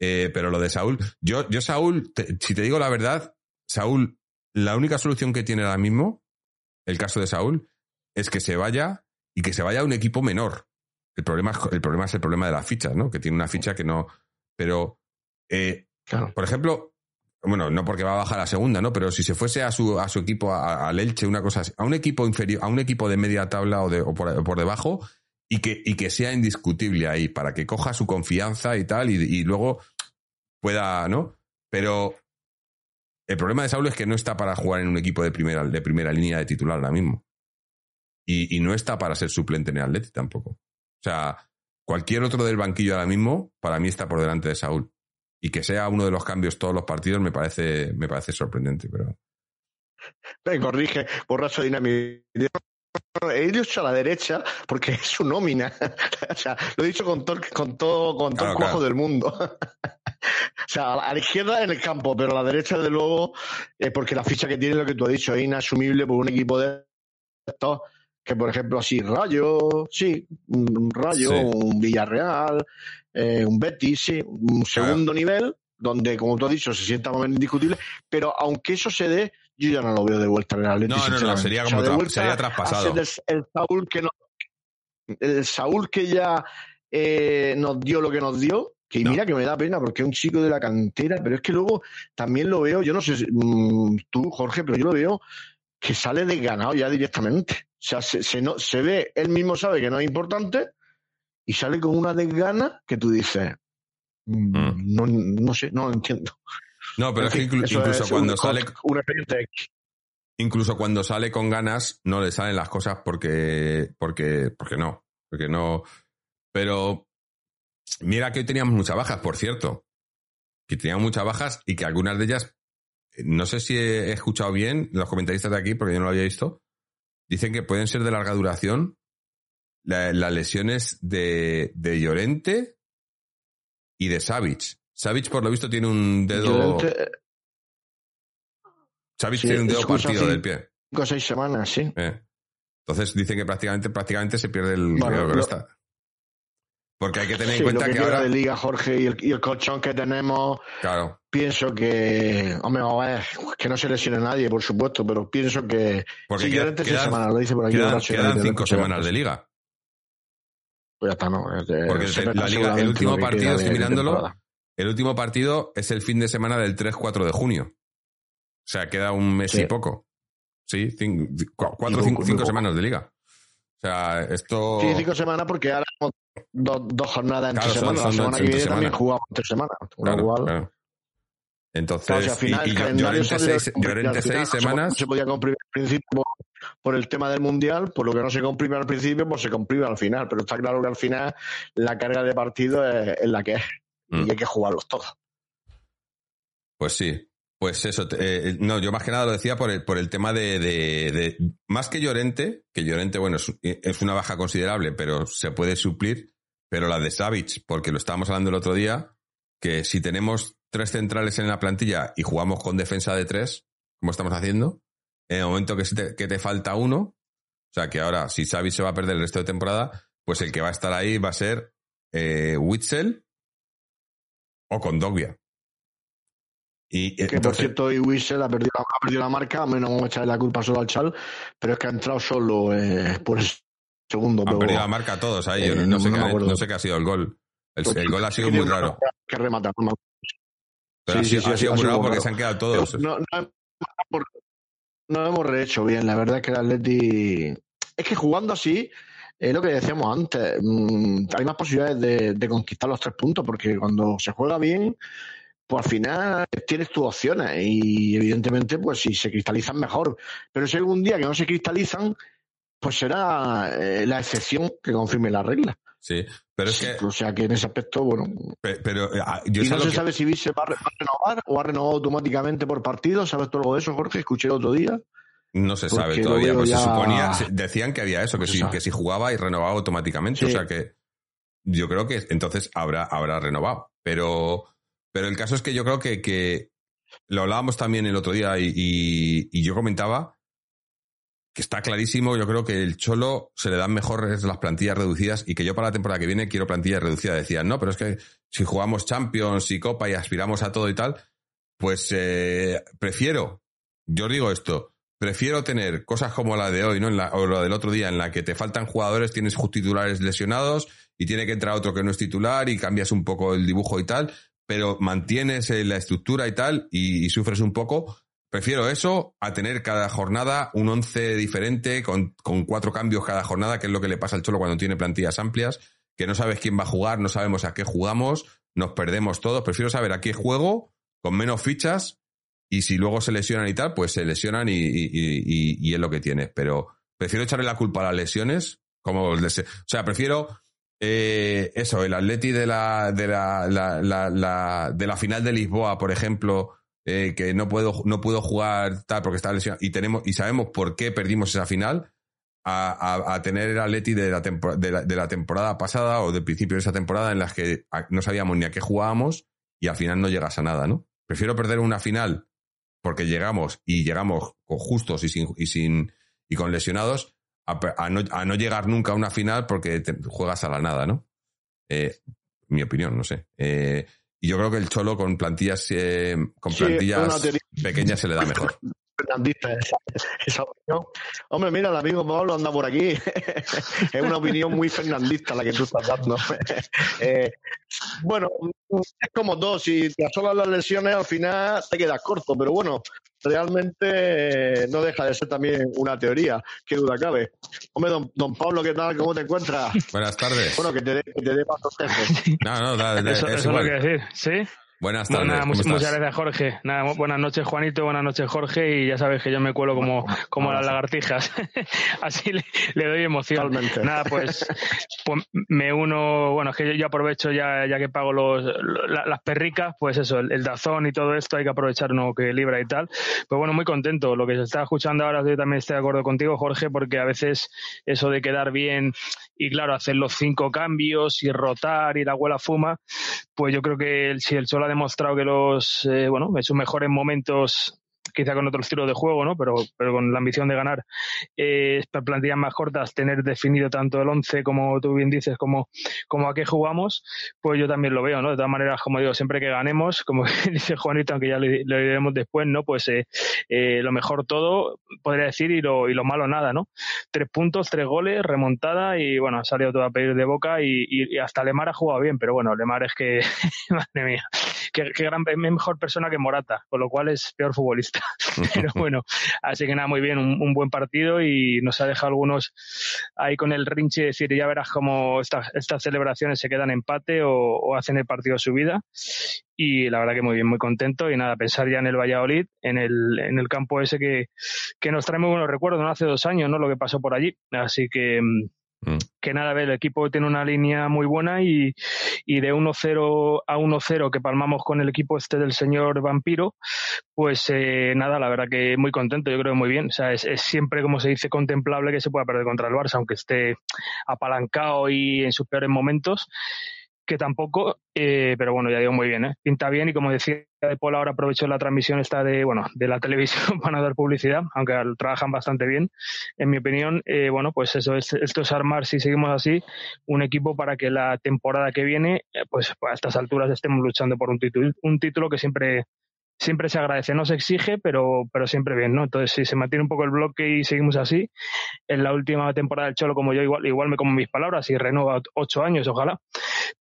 Eh, pero lo de Saúl, yo, yo Saúl, si te digo la verdad, Saúl, la única solución que tiene ahora mismo, el caso de Saúl, es que se vaya y que se vaya a un equipo menor. El problema, el problema es el problema de las fichas, ¿no? Que tiene una ficha que no. Pero, eh, por ejemplo, bueno, no porque va a bajar a segunda, ¿no? Pero si se fuese a su, a su equipo, al Elche, una cosa así, a un equipo inferior, a un equipo de media tabla o, de, o por, debajo, y que, y que sea indiscutible ahí, para que coja su confianza y tal, y, luego pueda, ¿no? Pero el problema de Saúl es que no está para jugar en un equipo de primera, de primera línea de titular ahora mismo. Y, y no está para ser suplente en el Atleti tampoco. O sea, cualquier otro del banquillo ahora mismo, para mí está por delante de Saúl y que sea uno de los cambios todos los partidos me parece, me parece sorprendente, pero. Me corrige, borracho dinamita. He dicho a la derecha porque es su nómina. o sea, lo he dicho con todo, con todo, con todo el cuajo del mundo. o sea, a la izquierda en el campo, pero a la derecha, de luego, eh, porque la ficha que tiene lo que tú has dicho es inasumible por un equipo de estos que, por ejemplo, así, Rayo, sí, un Rayo, un Villarreal, eh, un Betis, sí, un segundo nivel, donde, como tú has dicho, se sienta más indiscutible, pero aunque eso se dé, yo ya no lo veo de vuelta en el Atlético. No, no, no, sería como sería traspasado. El, Saúl que no, el Saúl que ya eh, nos dio lo que nos dio, que mira que me da pena porque es un chico de la cantera, pero es que luego también lo veo, yo no sé mm, tú, Jorge, pero yo lo veo que sale desganado ya directamente. O sea, se, se, no, se ve, él mismo sabe que no es importante y sale con una desgana que tú dices, mm, no, no sé, no lo entiendo. No, pero es que incluso cuando sale. Incluso cuando sale con ganas, no le salen las cosas porque. porque. porque no. Porque no. Pero. Mira que hoy teníamos muchas bajas, por cierto. Que teníamos muchas bajas y que algunas de ellas. No sé si he escuchado bien los comentaristas de aquí, porque yo no lo había visto. Dicen que pueden ser de larga duración las lesiones de, de Llorente y de Savic. Savic, por lo visto, tiene un dedo. Savic tiene un dedo partido del pie. Cinco o seis semanas, sí. Eh. Entonces dicen que prácticamente, prácticamente se pierde el bueno, está. Porque hay que tener en cuenta que, ahora. de Liga, Jorge, y el, y el, colchón que tenemos. Claro. Pienso que. Hombre, a ver, que no se lesione nadie, por supuesto, pero pienso que. Porque quedan, quedan, semanas, lo dice por aquí. Quedan, quedan cinco semanas de Liga. Pues ya está, ¿no? Porque la liga, el último partido, estoy mirándolo, el último partido es el fin de semana del 3-4 de junio. O sea, queda un mes y poco. Sí, cinco, cuatro, cinco, cinco semanas de liga. O sea, esto. Sí, cinco semanas porque ahora dos, dos jornadas entre claro, semanas. la semana que viene también jugamos tres semanas. Claro, igual... claro. Entonces, o sea, final, y, seis, semanas. Se podía comprimir al principio por el tema del mundial, por lo que no se comprime al principio, pues se comprime al final. Pero está claro que al final la carga de partido es, la que es. Y mm. hay que jugarlos todos. Pues sí. Pues eso, eh, no, yo más que nada lo decía por el, por el tema de, de, más que Llorente, que Llorente, bueno, es, es, una baja considerable, pero se puede suplir, pero la de Savic, porque lo estábamos hablando el otro día, que si tenemos tres centrales en la plantilla y jugamos con defensa de tres, como estamos haciendo, en el momento que te, que te falta uno, o sea que ahora si Xavi se va a perder el resto de temporada, pues el que va a estar ahí va a ser eh, Witzel o Condogbia. Y, que por cierto, y Witzel ha perdido, ha perdido la marca, a menos vamos a echarle la culpa solo al Chal, pero es que ha entrado solo eh, por el segundo. Han perdido la marca todos ahí, eh, no, sé qué, no, sé qué, ha sido el gol. El, gol ha sido muy raro. Que remata, Pero sí, ha, sido, ha sido muy raro porque se han quedado todos. No, no, hemos rehecho bien. La verdad es que el Atleti. Es que jugando así, es lo que decíamos antes. Mm, hay más posibilidades de, conquistar los tres puntos, porque cuando se juega bien, pues al final tienes tus opciones. Y evidentemente, pues si se cristalizan mejor. Pero si hay algún día que no se cristalizan, pues será eh, la excepción que confirme la regla. Sí, pero es que. O sea que en ese aspecto, bueno. Pero, eh, ah, y no se sabe si se va a renovar o ha renovado automáticamente por partido. ¿Sabes todo algo de eso, Jorge? Escuché el otro día. No se sabe todavía, pues se suponía, decían que había eso, que, si, que si jugaba y renovaba automáticamente, o sea que yo creo que entonces habrá, habrá renovado. Pero, pero el caso es que yo creo que, que lo hablábamos también el otro día y, y yo comentaba que está clarísimo, yo creo que el Cholo se le dan mejores las plantillas reducidas y que yo para la temporada que viene quiero plantillas reducidas. Decían, no, pero es que si jugamos Champions y Copa y aspiramos a todo y tal, pues eh, prefiero, yo digo esto, prefiero tener cosas como la de hoy, ¿no? En la, o la del otro día, en la que te faltan jugadores, tienes titulares lesionados y tiene que entrar otro que no es titular y cambias un poco el dibujo y tal, pero mantienes eh, la estructura y tal y, sufres un poco. Prefiero eso a tener cada jornada un once diferente con, con, cuatro cambios cada jornada, que es lo que le pasa al Cholo cuando tiene plantillas amplias, que no sabes quién va a jugar, no sabemos a qué jugamos, nos perdemos todos. Prefiero saber a qué juego con menos fichas y si luego se lesionan y tal, pues se lesionan y, es lo que tienes. Pero prefiero echarle la culpa a las lesiones, como o sea, prefiero eh, eso, el Atleti de la, de la, la, de la final de Lisboa, por ejemplo, eh, que no puedo, no puedo jugar tal porque está lesionado y tenemos, y sabemos por qué perdimos esa final, a, tener el Atleti de la, de, la, temporada pasada o del principio de esa temporada en las que no sabíamos ni a qué jugábamos y al final no llegas a nada, ¿no? Prefiero perder una final porque llegamos y llegamos con justos y sin, y sin y con lesionados a, no, a, no, llegar nunca a una final porque juegas a la nada, ¿no? Eh, mi opinión, no sé. Eh, y yo creo que el Cholo con plantillas, eh, con plantillas pequeñas se le da mejor. Fernandista esa, opinión. Hombre, mira, el amigo Pablo anda por aquí. es una opinión muy fernandista la que tú estás dando. eh, bueno, es como todo. Si te asolan las lesiones, al final te quedas corto. Pero bueno, realmente no deja de ser también una teoría, qué duda cabe. Hombre, don, don Pablo, ¿qué tal? ¿Cómo te encuentras? Buenas tardes. Bueno, que te dé que te dé No, no, da, da, eso, es eso igual. lo que decir, ¿sí? Buenas tardes. muchas gracias, Jorge. Nada, buenas noches, Juanito. Buenas noches, Jorge. Y ya sabes que yo me cuelo como, como las lagartijas. Así le, doy emoción. Nada, pues, pues, me uno. Bueno, es que yo, aprovecho ya, ya que pago los, las perricas, pues eso, el, dazón y todo esto, hay que aprovechar uno que libra y tal. Pues bueno, muy contento. Lo que se está escuchando ahora, yo también estoy de acuerdo contigo, Jorge, porque a veces eso de quedar bien y claro, hacer los cinco cambios y rotar y la abuela fuma, pues yo creo que si el Sol ha demostrado que los, eh, bueno, en sus mejores momentos quizá con otro estilo de juego, ¿no? Pero, pero con la ambición de ganar, eh, plantillas más cortas, tener definido tanto el 11 como tú bien dices, como, como a qué jugamos, pues yo también lo veo, ¿no? De todas maneras, como digo, siempre que ganemos, como dice Juanito, aunque ya lo, diremos después, ¿no? Pues eh, eh, lo mejor todo, podría decir, y lo, y lo malo nada, ¿no? Tres puntos, tres goles, remontada y bueno, ha salido todo a pedir de boca y, y, hasta Lemar ha jugado bien, pero bueno, Lemar es que, madre mía, qué, qué gran, es mejor persona que Morata, con lo cual es peor futbolista. Pero bueno, así que nada, muy bien, un, buen partido y nos ha dejado algunos ahí con el rinche decir, ya verás cómo estas, estas celebraciones se quedan empate o, hacen el partido su vida. Y la verdad que muy bien, muy contento y nada, pensar ya en el Valladolid, en el, en el campo ese que, que nos trae muy buenos recuerdos, ¿no? Hace dos años, ¿no? Lo que pasó por allí. Así que, mm. Que nada, el equipo tiene una línea muy buena y, y de 1-0 a 1-0 que palmamos con el equipo este del señor Vampiro, pues eh, nada, la verdad que muy contento, yo creo que muy bien. O sea, es, es, siempre, como se dice, contemplable que se pueda perder contra el Barça, aunque esté apalancado y en sus peores momentos que tampoco, eh, pero bueno, ya digo muy bien, ¿eh? pinta bien y como decía de Paul, ahora aprovecho la transmisión esta de, bueno, de la televisión para dar publicidad, aunque trabajan bastante bien, en mi opinión, eh, bueno, pues eso, es, esto es armar, si seguimos así, un equipo para que la temporada que viene, eh, pues a estas alturas estemos luchando por un título, un título que siempre siempre se agradece, no se exige, pero, pero siempre bien, ¿no? Entonces, si se mantiene un poco el bloque y seguimos así, en la última temporada del Cholo, como yo, igual, igual me como mis palabras y renueva ocho años, ojalá.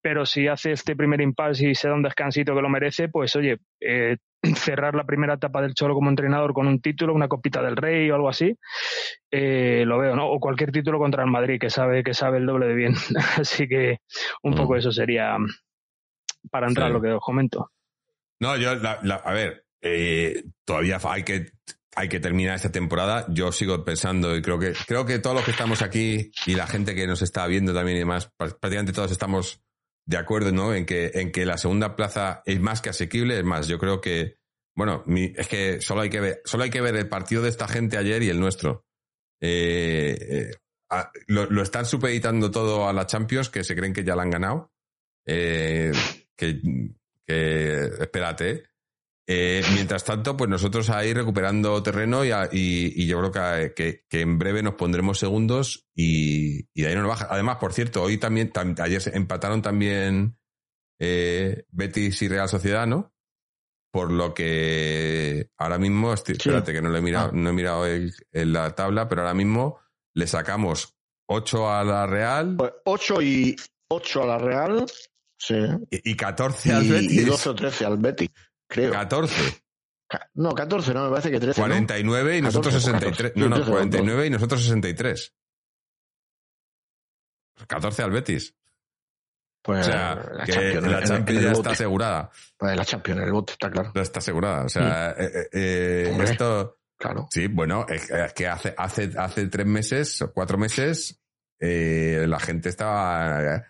Pero si hace este primer impasse y se da un descansito que lo merece, pues oye, eh, cerrar la primera etapa del Cholo como entrenador con un título, una copita del Rey o algo así, eh, lo veo, ¿no? O cualquier título contra el Madrid, que sabe, que sabe el doble de bien. así que un poco mm. eso sería para entrar lo que os comento. No, yo, a ver, eh, todavía hay que, hay que terminar esta temporada. Yo sigo pensando y creo que, creo que todos los que estamos aquí y la gente que nos está viendo también y demás, prácticamente todos estamos de acuerdo, ¿no? En que, en que la segunda plaza es más que asequible. Es más, yo creo que, bueno, es que solo hay que ver, solo hay que ver el partido de esta gente ayer y el nuestro. Eh, eh, lo, lo, están supeditando todo a la Champions, que se creen que ya la han ganado. que que espérate. Eh, mientras tanto, pues nosotros ahí recuperando terreno y, y, yo creo que, que, en breve nos pondremos segundos y, y de ahí no nos baja. Además, por cierto, hoy también, ayer empataron también eh, Betis y Real Sociedad, ¿no? Por lo que ahora mismo, espérate que no, le he mirado, ah. no he mirado el, en la tabla, pero ahora mismo le sacamos 8 a la Real. 8 pues y 8 a la Real Sí. Y, 14 al Betis. Y 12 o 13 al Betis, creo. 14. No, 14, no, me parece que 13. 49 y nosotros 63. No, no, 49 y nosotros 63. 14 al Betis. Pues o sea, la que Champions, la Champions ya está asegurada. Pues la Champions, el bote está claro. Está asegurada. O sea, eh, eh, esto. Claro. Sí, bueno, es, que hace, hace, hace tres meses o cuatro meses eh, la gente estaba.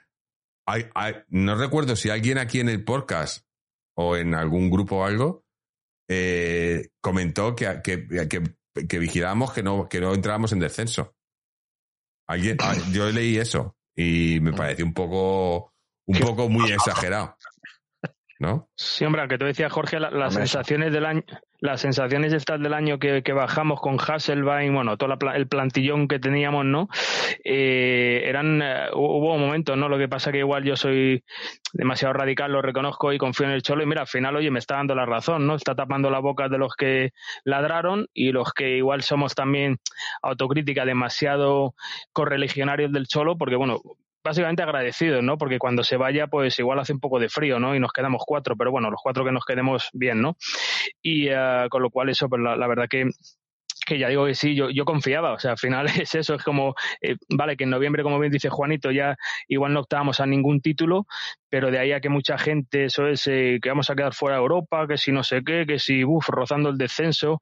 Hay, hay, no recuerdo si alguien aquí en el podcast o en algún grupo o algo eh, comentó que, que, que, que no, que no entrábamos en descenso. Alguien, yo leí eso y me pareció un poco, un poco muy exagerado. ¿No? Sí, hombre, que tú decías, Jorge, las sensaciones del año, las sensaciones estas del año que, bajamos con Hasselbein, bueno, todo el plantillón que teníamos, ¿no? Eh, eran, eh, hubo momentos, ¿no? Lo que pasa que igual yo soy demasiado radical, lo reconozco y confío en el Cholo y mira, al final, oye, me está dando la razón, ¿no? Está tapando la boca de los que ladraron y los que igual somos también autocrítica demasiado correligionarios del Cholo, porque bueno, básicamente agradecidos, ¿no? Porque cuando se vaya, pues igual hace un poco de frío, ¿no? Y nos quedamos cuatro, pero bueno, los cuatro que nos quedemos bien, ¿no? Y uh, con lo cual eso, pues la, la verdad que que ya digo que sí, yo, yo confiaba, o sea, al final es eso, es como, eh, vale, que en noviembre, como bien dice Juanito, ya igual no optábamos a ningún título, pero de ahí a que mucha gente, eso es, eh, que vamos a quedar fuera de Europa, que si no sé qué, que si, uff, rozando el descenso,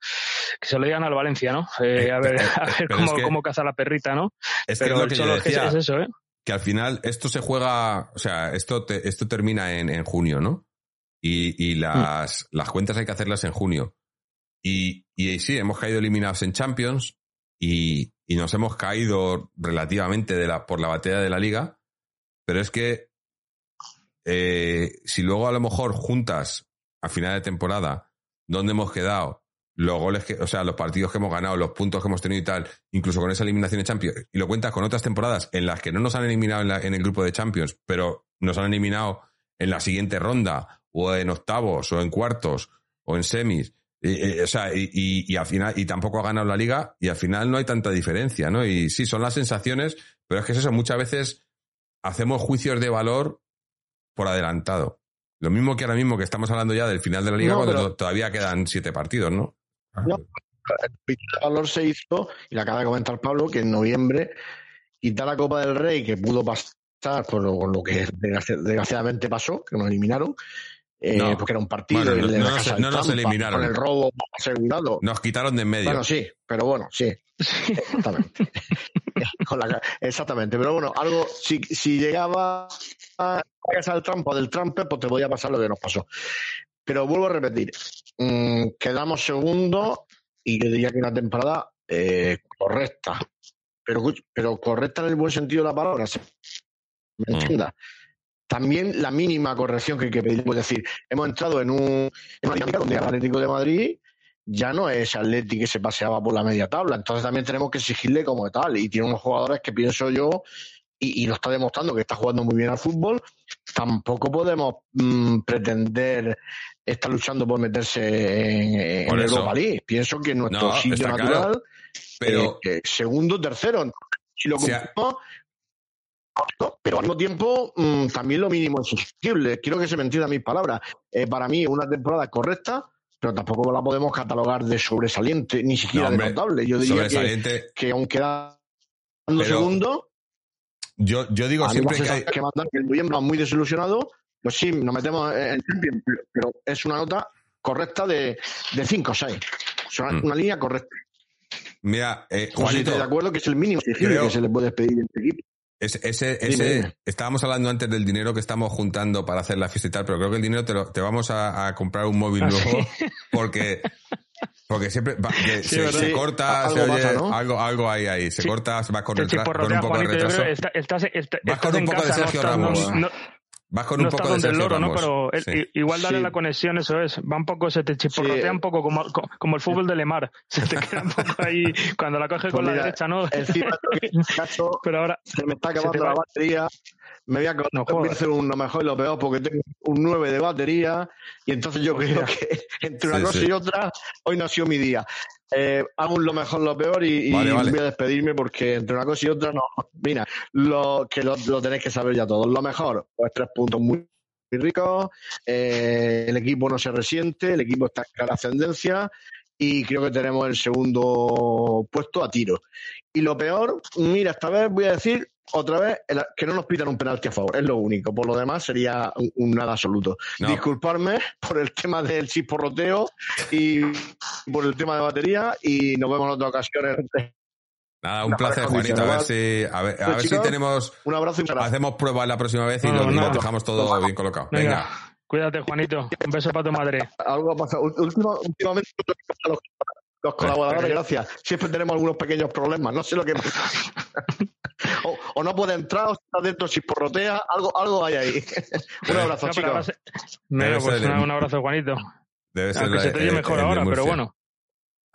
que se lo digan al Valencia, ¿no? Eh, a ver, a ver cómo, cómo caza la perrita, ¿no? Es pero que lo que es eso, ¿eh? que al final esto se juega, o sea, esto, esto termina en, en, junio, ¿no? Y, y las, mm. las cuentas hay que hacerlas en junio. Y, y sí, hemos caído eliminados en Champions y, y nos hemos caído relativamente de la, por la batalla de la liga, pero es que eh, si luego a lo mejor juntas a final de temporada dónde hemos quedado los goles que, o sea, los partidos que hemos ganado, los puntos que hemos tenido y tal, incluso con esa eliminación de Champions, y lo cuentas con otras temporadas en las que no nos han eliminado en, el grupo de Champions, pero nos han eliminado en la siguiente ronda, o en octavos, o en cuartos, o en semis, y, o sea, y, y, al final, y tampoco ha ganado la liga, y al final no hay tanta diferencia, ¿no? Y sí, son las sensaciones, pero es que es eso, muchas veces hacemos juicios de valor por adelantado. Lo mismo que ahora mismo que estamos hablando ya del final de la liga, cuando todavía quedan siete partidos, ¿no? No, el valor se hizo, y le acaba de comentar Pablo, que en noviembre quita la Copa del Rey, que pudo pasar por lo, que desgraciadamente pasó, que nos eliminaron, eh, porque era un partido. no, nos, eliminaron. Con el robo asegurado. Nos quitaron de en medio. Bueno, sí, pero bueno, sí. Exactamente. exactamente. Pero bueno, algo, si, si llegaba a al trampo del trampe, pues te podía pasar lo que nos pasó. Pero vuelvo a repetir, mm, quedamos segundo y yo diría que una temporada eh, correcta, pero, pero correcta en el buen sentido de la palabra, ¿me mm. También la mínima corrección que hay que pedir, es decir, hemos entrado en, un, en una dinámica donde el Atlético de Madrid ya no es Atlético que se paseaba por la media tabla, entonces también tenemos que exigirle como tal, y tiene unos jugadores que pienso yo y, lo está demostrando que está jugando muy bien al fútbol, tampoco podemos mm, pretender estar luchando por meterse en, el Europa League. Pienso que nuestro sitio natural, pero eh, segundo, tercero, si lo cumplimos, pero al mismo tiempo mm, también lo mínimo es exigible. Quiero que se me entienda mis palabras. Eh, para mí una temporada correcta, pero tampoco la podemos catalogar de sobresaliente, ni siquiera de notable. Yo diría que, que aunque dando segundo, yo, yo digo siempre que hay... que mandar que el noviembre muy desilusionado, pues sí, nos metemos en Champions, pero es una nota correcta de 5 o 6. Es mm. una, línea correcta. Mira, eh, Juanito, de acuerdo que es el mínimo que se le puede pedir a este equipo. Ese, ese, estábamos hablando antes del dinero que estamos juntando para hacer la fiesta y tal, pero creo que el dinero te, te vamos a, comprar un móvil ¿Ah, nuevo porque porque siempre se, corta, algo, se oye, algo, algo hay ahí, se corta, va con, con un poco de retraso. vas con un poco de Sergio Ramos. Vas con un poco de Sergio loro, Ramos. ¿no? Pero igual darle la conexión, eso es. Va un poco, se te chisporrotea un poco como, como el fútbol de Lemar. Se te queda un poco ahí cuando la coges pues con la derecha, ¿no? pero ahora se me está acabando la batería me voy a convertir no, lo mejor y lo peor porque tengo un 9 de batería y entonces yo creo que entre una cosa y otra hoy no ha sido mi día. Eh, hago lo mejor, lo peor y, voy a despedirme porque entre una cosa y otra no. Mira, lo que lo, tenéis que saber ya todos. Lo mejor, pues tres puntos muy ricos, eh, el equipo no se resiente, el equipo está en clara ascendencia y creo que tenemos el segundo puesto a tiro. Y lo peor, mira, esta vez voy a decir otra vez que no nos pidan un penalti a favor, es lo único. Por lo demás sería un, nada absoluto. Disculparme por el tema del chisporroteo y por el tema de batería y nos vemos en otras ocasiones. Nada, un placer, Juanito. A ver si, a ver, pues, si tenemos. Un abrazo y Hacemos prueba la próxima vez y lo, dejamos todo bien colocado. Venga. Cuídate, Juanito. Un beso para tu madre. Algo ha pasado. últimamente los, colaboradores, gracias. Siempre tenemos algunos pequeños problemas. No sé lo que o, no puede entrar, o está dentro si porrotea, algo, algo hay ahí. un abrazo, chicos. pues un abrazo, Juanito. Debe ser Aunque se te oye mejor ahora, pero bueno.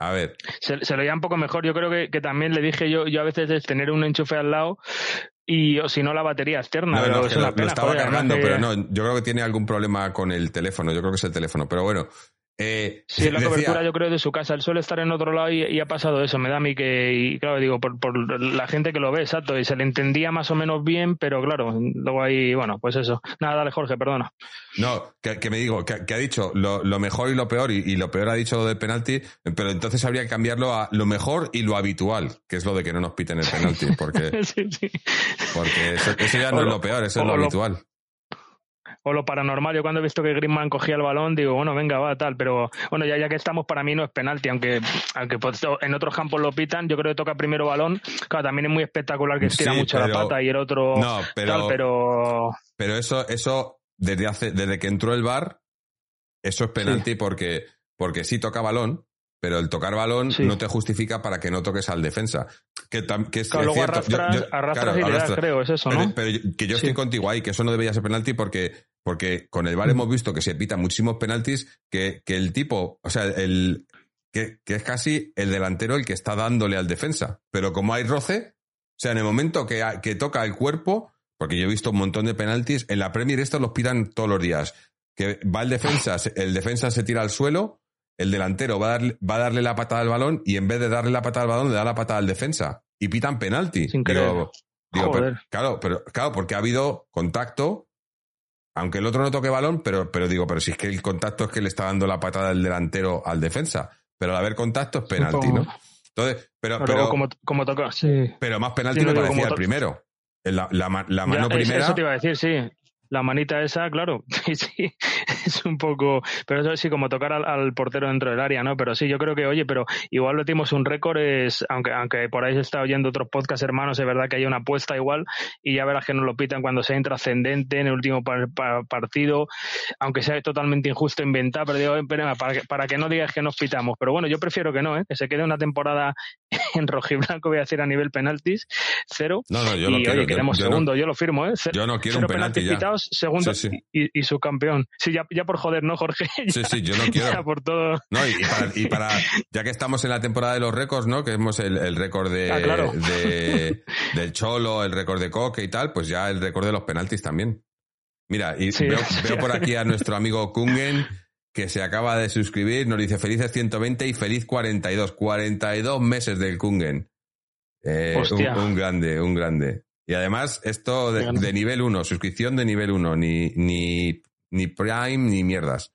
A ver. Se, se, lo oía un poco mejor. Yo creo que, que, también le dije yo, yo a veces es tener un enchufe al lado y o si no la batería externa. No, es una pena, estaba cargando, pero no, yo creo que tiene algún problema con el teléfono, yo creo que es el teléfono, pero bueno. Eh, sí, la cobertura yo creo de su casa. Él suele estar en otro lado y, ha pasado eso. Me da a mí que, y claro, digo, por, por, la gente que lo ve, exacto, y se le entendía más o menos bien, pero claro, luego ahí, bueno, pues eso. Nada, dale, Jorge, perdona. No, que, me digo, que, ha dicho lo, mejor y lo peor, y, lo peor ha dicho lo del penalti, pero entonces habría que cambiarlo a lo mejor y lo habitual, que es lo de que no nos piten el penalti, porque, sí, sí. porque eso, ya no es lo peor, eso es lo habitual o lo paranormal. Yo cuando he visto que Griezmann cogía el balón, digo, bueno, venga, va, tal. Pero bueno, ya, ya que estamos, para mí no es penalti, aunque, aunque pues, en otros campos lo pitan, yo creo que toca primero balón. Claro, también es muy espectacular que estira mucho la pata y el otro no, pero, tal, pero... Pero eso, eso desde, hace, desde que entró el VAR, eso es penalti porque, porque sí toca balón, pero el tocar balón no te justifica para que no toques al defensa. Que, que es, claro, cierto. Arrastras, creo, es eso, ¿no? Pero, que yo estoy contigo ahí, que eso no debería ser penalti porque, porque con el VAR hemos visto que se pita muchísimos penaltis, que, que el tipo, o sea, el que, que, es casi el delantero el que está dándole al defensa. Pero como hay roce, o sea, en el momento que, que toca el cuerpo, porque yo he visto un montón de penaltis, en la Premier estos los pitan todos los días. Que va el defensa, el defensa se tira al suelo, el delantero va a, darle, va a darle la patada al balón y en vez de darle la patada al balón le da la patada al defensa y pitan penalti. Sin digo, claro, pero claro, porque ha habido contacto, aunque el otro no toque balón, pero, pero digo, pero si es que el contacto es que le está dando la patada del delantero al defensa, pero al haber contacto es penalti, ¿no? Entonces, pero, pero, como, como toca, sí. Pero más penalti me parecía el primero. La, la, mano primera. Eso te iba a decir, sí la manita esa, claro, sí, es un poco, pero eso sí, como tocar al, portero dentro del área, ¿no? Pero sí, yo creo que, oye, pero igual lo dimos un récord, es, aunque, aunque por ahí se está oyendo otros podcasts hermanos, es verdad que hay una apuesta igual, y ya verás que nos lo pitan cuando sea intrascendente en el último partido, aunque sea totalmente injusto inventar, pero digo, para, que, para que no digas que nos pitamos, pero bueno, yo prefiero que no, ¿eh? que se quede una temporada en rojiblanco, voy a decir a nivel penaltis, cero, no, no, yo y oye, queremos segundo, yo lo firmo, ¿eh? yo no quiero un penalti ya segundo y, su campeón. Sí, ya, ya por joder, ¿no, Jorge? sí, sí, yo no quiero. por todo. No, y, para, ya que estamos en la temporada de los récords, ¿no? Que hemos el, el récord de, ah, de, del Cholo, el récord de Coque y tal, pues ya el récord de los penaltis también. Mira, y veo, por aquí a nuestro amigo Kungen que se acaba de suscribir, nos dice felices 120 y feliz 42. 42 meses del Kungen. Eh, un, grande, un grande. Y además, esto de, nivel 1, suscripción de nivel 1, ni, ni, ni Prime ni mierdas.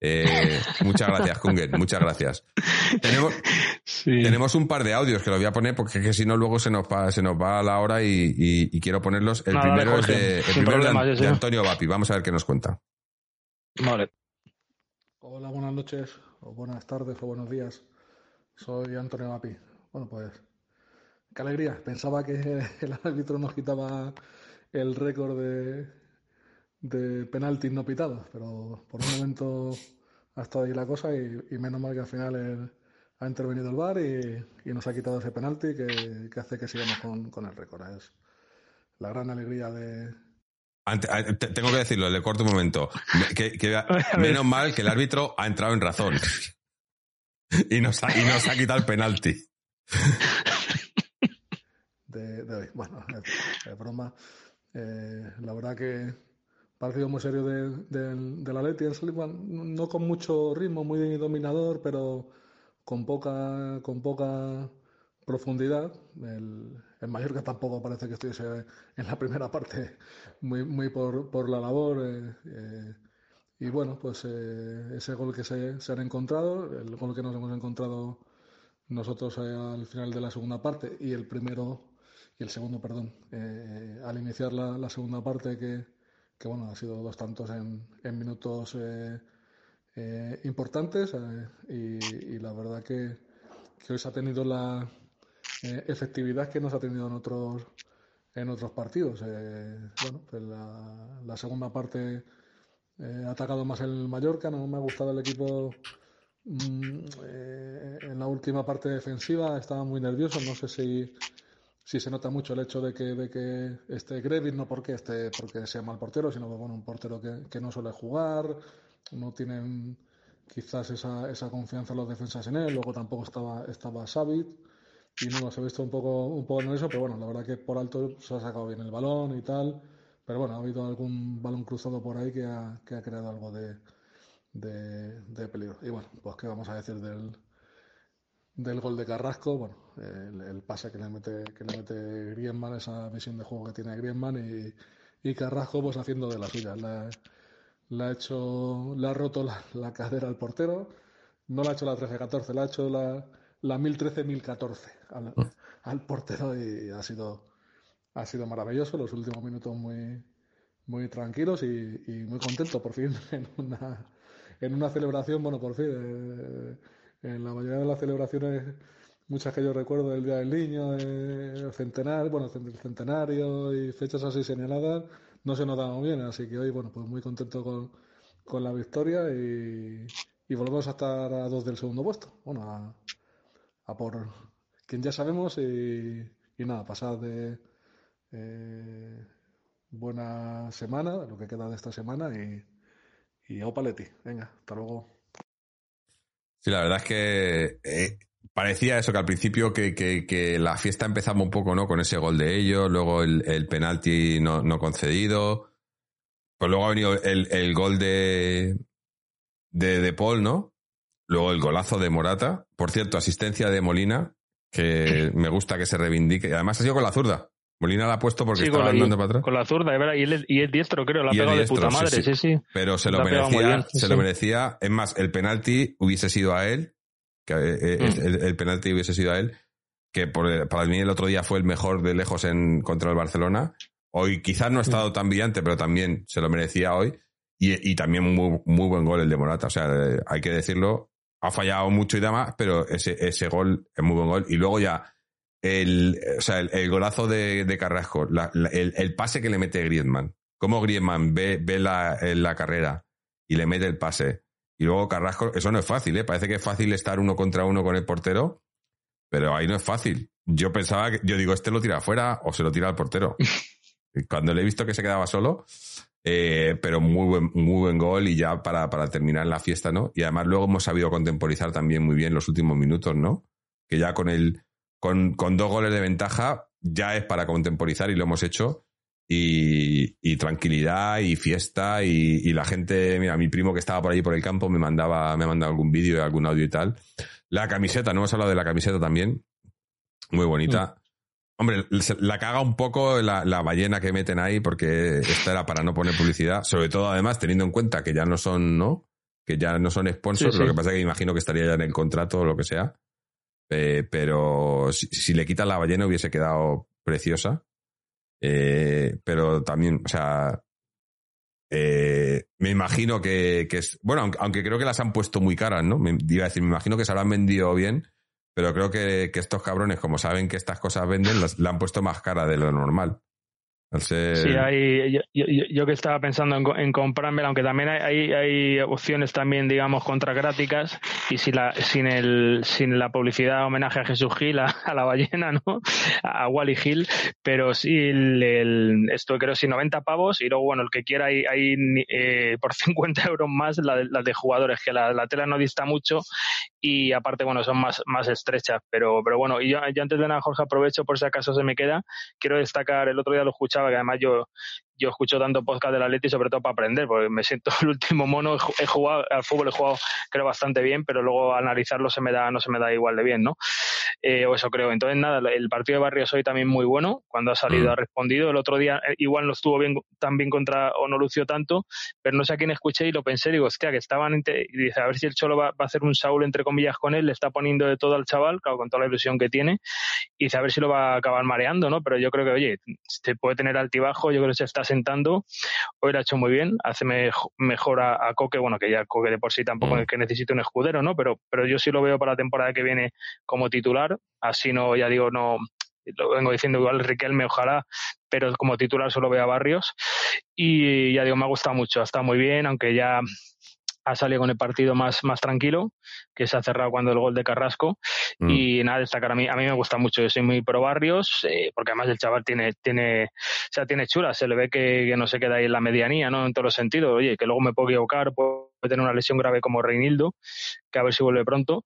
Eh, muchas gracias, Kungen, muchas gracias. Tenemos, tenemos un par de audios que lo voy a poner porque que si no luego se nos va, se nos va la hora y, quiero ponerlos. El primero es de, el primero de, Antonio Vapi. Vamos a ver qué nos cuenta. Vale. Hola, buenas noches, o buenas tardes, o buenos días. Soy Antonio Vapi. Bueno, pues qué alegría. Pensaba que el árbitro nos quitaba el récord de, de penaltis no pitados, pero por un momento ha estado ahí la cosa y, menos mal que al final ha intervenido el VAR y, nos ha quitado ese penalti que, hace que sigamos con, el récord. Es la gran alegría de, tengo que decirlo, le corto un momento. Que, menos mal que el árbitro ha entrado en razón. y, nos ha, y nos ha quitado el penalti de, hoy. Bueno, es, broma. Eh, la verdad que partido muy serio de, de, la Leti en no con mucho ritmo, muy dominador, pero con poca, con poca profundidad. El, el, Mallorca tampoco parece que estuviese en la primera parte muy, muy por, por la labor. Eh, eh, y bueno, pues ese gol que se, se, han encontrado, el gol que nos hemos encontrado nosotros al final de la segunda parte y el primero el segundo, perdón, al iniciar la, la, segunda parte que, que, bueno, ha sido dos tantos en, minutos importantes y, la verdad que, que hoy se ha tenido la, eh, efectividad que nos ha tenido en otros en otros partidos. Eh, bueno, pues la, segunda parte eh, ha atacado más el Mallorca, no me ha gustado el equipo mm, en la última parte defensiva, estaba muy nervioso, no sé si, si se nota mucho el hecho de que, de que este Grevin, no porque este, porque sea mal portero, sino bueno, un portero que, que no suele jugar, no tienen quizás esa, esa confianza en los defensas en él, luego tampoco estaba, estaba Savit y no se ha visto un poco, un poco eso, pero bueno, la verdad que por alto se ha sacado bien el balón y tal. Pero bueno, ha habido algún balón cruzado por ahí que ha, que ha creado algo de, de, peligro. Y bueno, pues qué vamos a decir del, del gol de Carrasco, bueno, el, pase que le mete, que le mete Griezmann, esa visión de juego que tiene Griezmann y, y Carrasco pues haciendo de la suya. Le, ha hecho, le ha roto la, la cadera al portero, no le ha hecho la 13-14, le ha hecho la, la 1013-1014 al, mm. al, portero y ha sido, ha sido maravilloso. Los últimos minutos muy, muy tranquilos y, muy contento por fin en una, en una celebración. Bueno, por fin, eh, en la mayoría de las celebraciones, muchas que yo recuerdo del Día del Niño, el centenario, bueno, el centenario y fechas así señaladas, no se nos muy bien. Así que hoy, bueno, pues muy contento con, con la victoria y, y volvemos a estar a dos del segundo puesto. Bueno, a, a por quien ya sabemos y, nada, pasar de eh, buena semana, lo que queda de esta semana y, y Opaletti. Venga, hasta luego. Sí, la verdad es que eh, parecía eso, que al principio que, que, la fiesta empezaba un poco, ¿no? Con ese gol de ellos, luego el, el penalti no, no, concedido. Pues luego ha venido el, el gol de, de, de Paul, ¿no? Luego el golazo de Morata. Por cierto, asistencia de Molina, que me gusta que se reivindique. Además ha sido con la zurda. Molina la ha puesto porque estaba andando para atrás. Con la zurda, y, él, y es diestro, creo, la ha pegado de puta madre, sí, sí. Pero se lo merecía, se lo merecía. Es más, el penalti hubiese sido a él, que eh, eh, mm. el, penalti hubiese sido a él, que por, para mí el otro día fue el mejor de lejos en contra el Barcelona. Hoy quizás no ha estado mm. tan brillante, pero también se lo merecía hoy. Y, y también muy, muy buen gol el de Morata. O sea, hay que decirlo, ha fallado mucho y demás, pero ese, ese gol es muy buen gol. Y luego ya el, o sea, el, golazo de, de Carrasco, el, el, pase que le mete Griezmann. Cómo Griezmann ve, ve la, la carrera y le mete el pase. Y luego Carrasco, eso no es fácil, ¿eh? Parece que es fácil estar uno contra uno con el portero, pero ahí no es fácil. Yo pensaba que, yo digo, este lo tira afuera o se lo tira al portero. Cuando le he visto que se quedaba solo, eh, pero muy buen, muy buen gol y ya para, para terminar la fiesta, ¿no? Y además luego hemos sabido contemporizar también muy bien los últimos minutos, ¿no? Que ya con el, con, con dos goles de ventaja ya es para contemporizar y lo hemos hecho. Y, y tranquilidad y fiesta y, y, la gente, mira, mi primo que estaba por ahí por el campo me mandaba, me mandaba algún vídeo y algún audio y tal. La camiseta, no hemos hablado de la camiseta también. Muy bonita. Hombre, la caga un poco la, ballena que meten ahí porque esta era para no poner publicidad, sobre todo además teniendo en cuenta que ya no son, ¿no? Que ya no son sponsors, lo que pasa es que imagino que estaría ya en el contrato o lo que sea. Eh, pero si, le quitan la ballena hubiese quedado preciosa. Eh, pero también, o sea, eh, me imagino que, es, bueno, aunque, aunque, creo que las han puesto muy caras, ¿no? Me, iba a decir, me imagino que se habrán vendido bien pero creo que, que, estos cabrones, como saben que estas cosas venden, las, la han puesto más cara de lo normal. Sí, hay, yo, que estaba pensando en, en comprármela, aunque también hay, hay, opciones también, digamos, contracráticas y sin la, sin el, sin la publicidad homenaje a Jesús Gil, a, la ballena, ¿no? A Wally Gil, pero sí, el, esto creo sí 90 pavos y luego, bueno, el que quiera hay, hay eh, por 50 euros más las de, de, jugadores, que la, la, tela no dista mucho y aparte, bueno, son más, más estrechas, pero, pero bueno, y yo, yo antes de nada, Jorge, aprovecho por si acaso se me queda, quiero destacar, el otro día lo escuchaba que además yo, yo escucho tanto podcast de la Leti sobre todo para aprender, porque me siento el último mono, he jugado al fútbol, he jugado creo bastante bien, pero luego analizarlo se me da, no se me da igual de bien, ¿no? eh, o eso creo. Entonces, nada, el partido de Barrios hoy también muy bueno, cuando ha salido, mm. ha respondido. El otro día eh, igual no estuvo bien, tan bien contra, o no lució tanto, pero no sé a quién escuché y lo pensé, digo, hostia, que estaban, y dice, a ver si el Cholo va, a hacer un Saúl, entre comillas, con él, le está poniendo de todo al chaval, claro, con toda la ilusión que tiene, y dice, a ver si lo va a acabar mareando, ¿no? Pero yo creo que, oye, se puede tener altibajo, yo creo que se está sentando, hoy lo ha hecho muy bien, hace mejor a, a Coque, bueno, que ya Coque de por sí tampoco mm. es que necesite un escudero, ¿no? Pero, pero yo sí lo veo para la temporada que viene como titular, así no, ya digo, no, lo vengo diciendo igual Riquelme, ojalá, pero como titular solo veo a Barrios. Y ya digo, me ha gustado mucho, está muy bien, aunque ya ha salido con el partido más, más tranquilo, que se ha cerrado cuando el gol de Carrasco. Mm. Y nada, destacar a mí, a mí me gusta mucho, yo soy muy pro Barrios, eh, porque además el chaval tiene, tiene, o sea, tiene chula, se le ve que, no se queda ahí en la medianía, ¿no? En todos los sentidos, oye, que luego me puedo equivocar, puede tener una lesión grave como Reinildo, que a ver si vuelve pronto,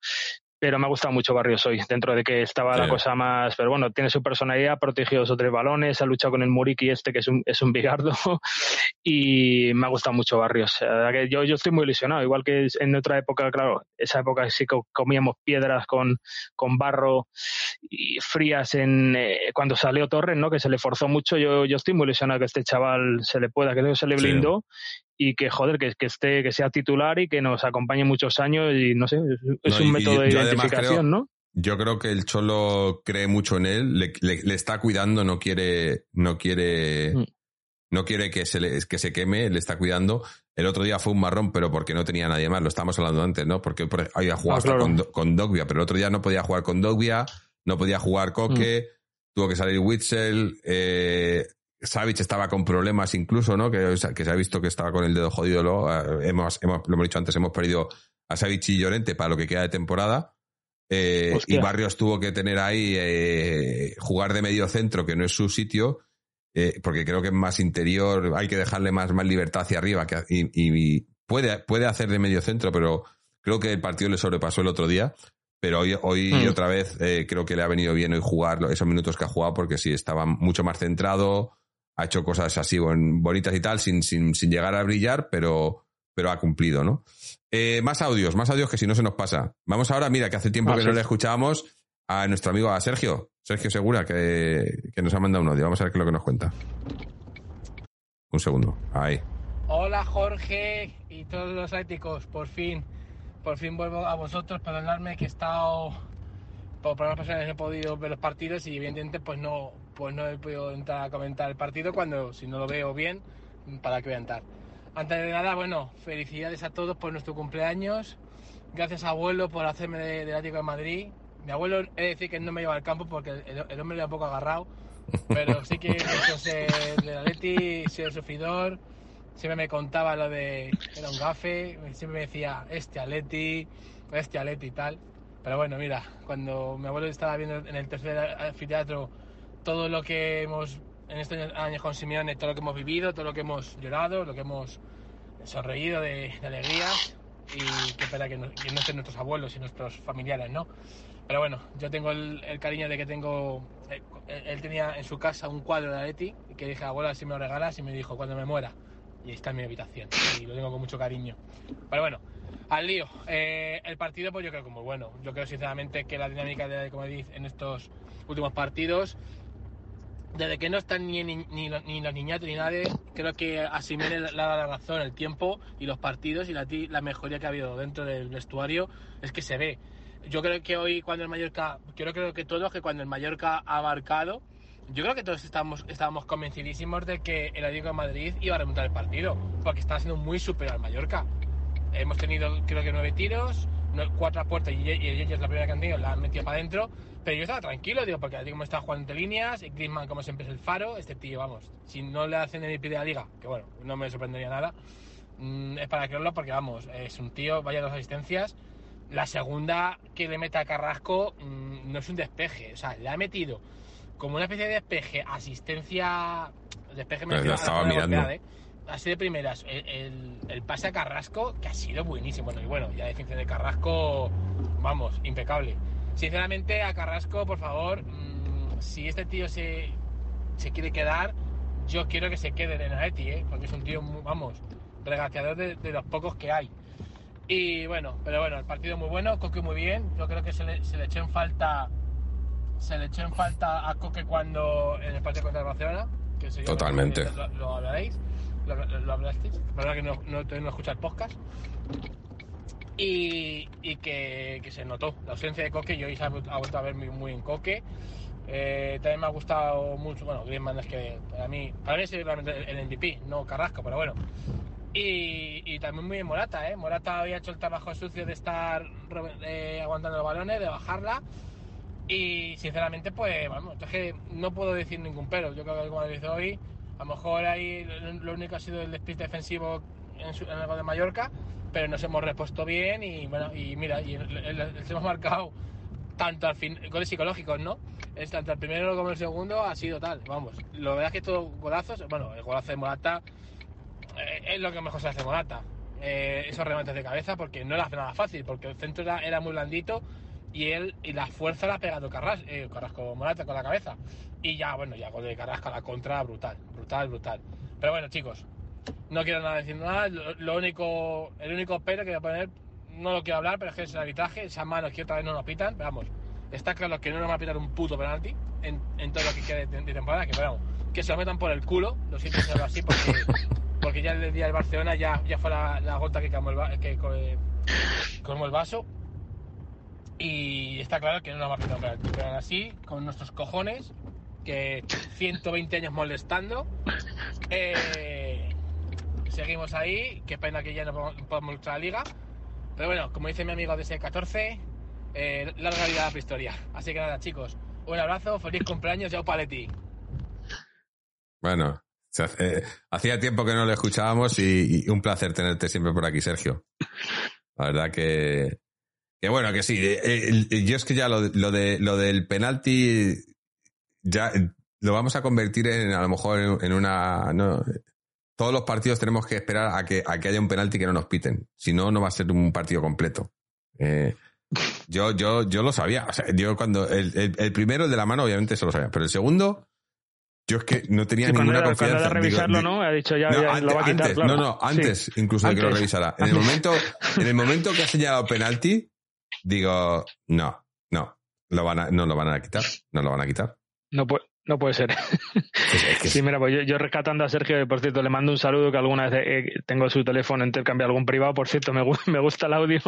pero me ha gustado mucho Barrios hoy, dentro de que estaba la cosa más, pero bueno, tiene su personalidad, ha protegido dos o tres balones, ha luchado con el Muriki este que es un, es un bigardo y me ha gustado mucho Barrios. yo, yo estoy muy ilusionado, igual que en otra época, claro, esa época sí que comíamos piedras con, con barro y frías en eh, cuando salió Torres, ¿no? Que se le forzó mucho, yo, yo estoy muy ilusionado que este chaval se le pueda, que se le blindó y que joder, que, que esté, que sea titular y que nos acompañe muchos años y no sé, es un método de identificación, ¿no? Yo creo que el Cholo cree mucho en él, le, le, está cuidando, no quiere, no quiere, mm. no quiere que se le, que se queme, le está cuidando. El otro día fue un marrón, pero porque no tenía nadie más, lo estábamos hablando antes, ¿no? Porque había jugado ah, con, con Dogbia, pero el otro día no podía jugar con Dogbia, no podía jugar Coque, mm. tuvo que salir Witzel, eh, Savic estaba con problemas incluso, ¿no? Que, que, se ha visto que estaba con el dedo jodido. Lo, eh, hemos, hemos, lo hemos dicho antes, hemos perdido a Savic y Llorente para lo que queda de temporada. Eh, y Barrios tuvo que tener ahí eh, jugar de medio centro, que no es su sitio, eh, porque creo que es más interior, hay que dejarle más, más libertad hacia arriba. Que, y, y puede, puede hacer de medio centro, pero creo que el partido le sobrepasó el otro día. Pero hoy, hoy hmm. otra vez eh, creo que le ha venido bien hoy jugar esos minutos que ha jugado porque sí, estaba mucho más centrado, ha hecho cosas así bonitas y tal, sin, sin, sin llegar a brillar, pero, pero ha cumplido, ¿no? Eh, más audios, más audios que si no se nos pasa. Vamos ahora, mira, que hace tiempo ah, que no le escuchábamos a nuestro amigo, a Sergio, Sergio Segura, que, que nos ha mandado un audio. Vamos a ver qué es lo que nos cuenta. Un segundo, ahí. Hola Jorge y todos los éticos, por fin, por fin vuelvo a vosotros, perdonadme que he estado por problemas personales he podido ver los partidos y evidentemente pues no, pues no he podido entrar a comentar el partido cuando si no lo veo bien, ¿para qué voy a entrar? Antes de nada, bueno, felicidades a todos por nuestro cumpleaños. Gracias abuelo por hacerme del Atlético de Madrid. Mi abuelo he de decir que no me lleva al campo porque el, hombre le ha un poco agarrado, pero sí que de del Atleti, soy el sufridor. Siempre me contaba lo de era un gafe, siempre me decía este Atleti, este Atleti y tal. Pero bueno, mira, cuando mi abuelo estaba viendo en el tercer anfiteatro todo lo que hemos en estos años con Simeone, todo lo que hemos vivido, todo lo que hemos llorado, lo que hemos sonreído de, alegría y qué pena que no, que no estén nuestros abuelos y nuestros familiares, ¿no? Pero bueno, yo tengo el, cariño de que tengo. Eh, él, tenía en su casa un cuadro de Aleti y que dije, abuela, si me lo regalas y me dijo, cuando me muera. Y está en mi habitación y lo tengo con mucho cariño. Pero bueno, al lío. Eh, el partido, pues yo creo que muy bueno. Yo creo sinceramente que la dinámica de Comediz en estos últimos partidos, desde que no están ni, ni, ni, los niñatos ni nadie, creo que a la razón el tiempo y los partidos y la, la mejoría que ha habido dentro del vestuario es que se ve. Yo creo que hoy cuando el Mallorca, yo creo que todos que cuando el Mallorca ha marcado, yo creo que todos estábamos, estábamos convencidísimos de que el Atlético de Madrid iba a remontar el partido, porque estaba siendo muy superior al Mallorca hemos tenido creo que nueve tiros, cuatro a puerta y, ella es la primera que han tenido, la han metido para adentro. Pero yo estaba tranquilo, digo, porque digo, como está jugando entre líneas, y Griezmann como siempre es el faro, este tío, vamos, si no le hacen el de la liga, que bueno, no me sorprendería nada, mm, es para creerlo porque vamos, es un tío, vaya dos asistencias. La segunda que le mete a Carrasco mm, no es un despeje, o sea, le ha metido como una especie de despeje, asistencia, despeje me estaba mirando. ¿eh? Así de primeras, el, pase a Carrasco, que ha sido buenísimo. Bueno, y bueno, ya defensa de Carrasco, vamos, impecable. Sinceramente, a Carrasco, por favor, mm, si este tío se, se, quiere quedar, yo quiero que se quede en el ¿eh? porque es un tío, vamos, regateador de, los pocos que hay. Y bueno, pero bueno, el partido muy bueno, Coque muy bien. Yo creo que se le, se le echó en falta se le echó en falta a Coque cuando en el partido contra el Barcelona. Que Totalmente. Lo, lo, hablaréis, lo, lo hablasteis. verdad que no, no, no escuchar el podcast. Y, y que, que, se notó la ausencia de Coque. Yo ha, vuelto a ver muy, muy en Coque. Eh, también me ha gustado mucho, bueno, Griezmann es que para mí, para mí es realmente el MVP, no Carrasco, pero bueno. Y, y, también muy bien Morata, ¿eh? Morata había hecho el trabajo sucio de estar eh, aguantando los balones, de bajarla. Y sinceramente, pues, vamos, es que no puedo decir ningún pero. Yo creo que como dice hoy, a lo mejor ahí lo único ha sido el despiste defensivo en, su, en de Mallorca, pero nos hemos repuesto bien y bueno, y mira, y hemos marcado tanto al fin, goles psicológicos, ¿no? Es tanto el primero como el segundo ha sido tal, vamos. Lo verdad es que estos golazos, bueno, el golazo de Morata eh, es lo que mejor se hace Morata. Eh, esos remates de cabeza, porque no era nada fácil, porque el centro era, era muy blandito y él y la fuerza la ha pegado Carras, eh, Carrasco Morata con la cabeza. Y ya, bueno, ya con de Carrasco a la contra, brutal, brutal, brutal. Pero bueno, chicos, no quiero nada decir nada. Lo, lo, único, el único pero que voy a poner, no lo quiero hablar, pero es que es el arbitraje. Esas manos que otra vez no nos pitan, pero vamos, está claro que no nos va a pitar un puto penalti en, en todo lo que quede de, temporada, que vamos, que se lo metan por el culo, lo siento decirlo así, porque, porque ya el día del Barcelona ya, ya fue la, la gota que colmó el, que, que, colmó el vaso. Y está claro que no nos va a penalti, pero así, con nuestros cojones, que 120 años molestando, eh, seguimos ahí. Qué pena que ya no podemos luchar la liga. Pero bueno, como dice mi amigo de ese 14, eh, larga vida la prehistoria. Así que nada, chicos, un abrazo, feliz cumpleaños, Yao Paletti. Bueno, eh, hacía tiempo que no lo escuchábamos y, un placer tenerte siempre por aquí, Sergio. La verdad que, que bueno, que sí. Eh, yo es que ya lo, lo, de, lo del penalti ya lo vamos a convertir en a lo mejor en, en una no, todos los partidos tenemos que esperar a que, a que haya un penalti que no nos piten. Si no, no va a ser un partido completo. Eh, yo, yo, yo lo sabía. O sea, yo cuando el, el, el, primero, el de la mano, obviamente se lo sabía. Pero el segundo, yo es que no tenía sí, ninguna cuando, confianza. Cuando revisarlo, digo, ¿no? Ha dicho ya, no, ya antes, lo va a quitar, antes, claro. No, no, antes sí. incluso antes. de que lo revisara. En el momento, en el momento que ha señalado penalti, digo, no, no, lo van a, no lo van a quitar, no lo van a quitar. No, no puede ser. Es que sí, mira, pues yo, yo, rescatando a Sergio, por cierto, le mando un saludo que alguna vez eh, tengo su teléfono intercambiado algún privado, por cierto, me, me gusta el audio.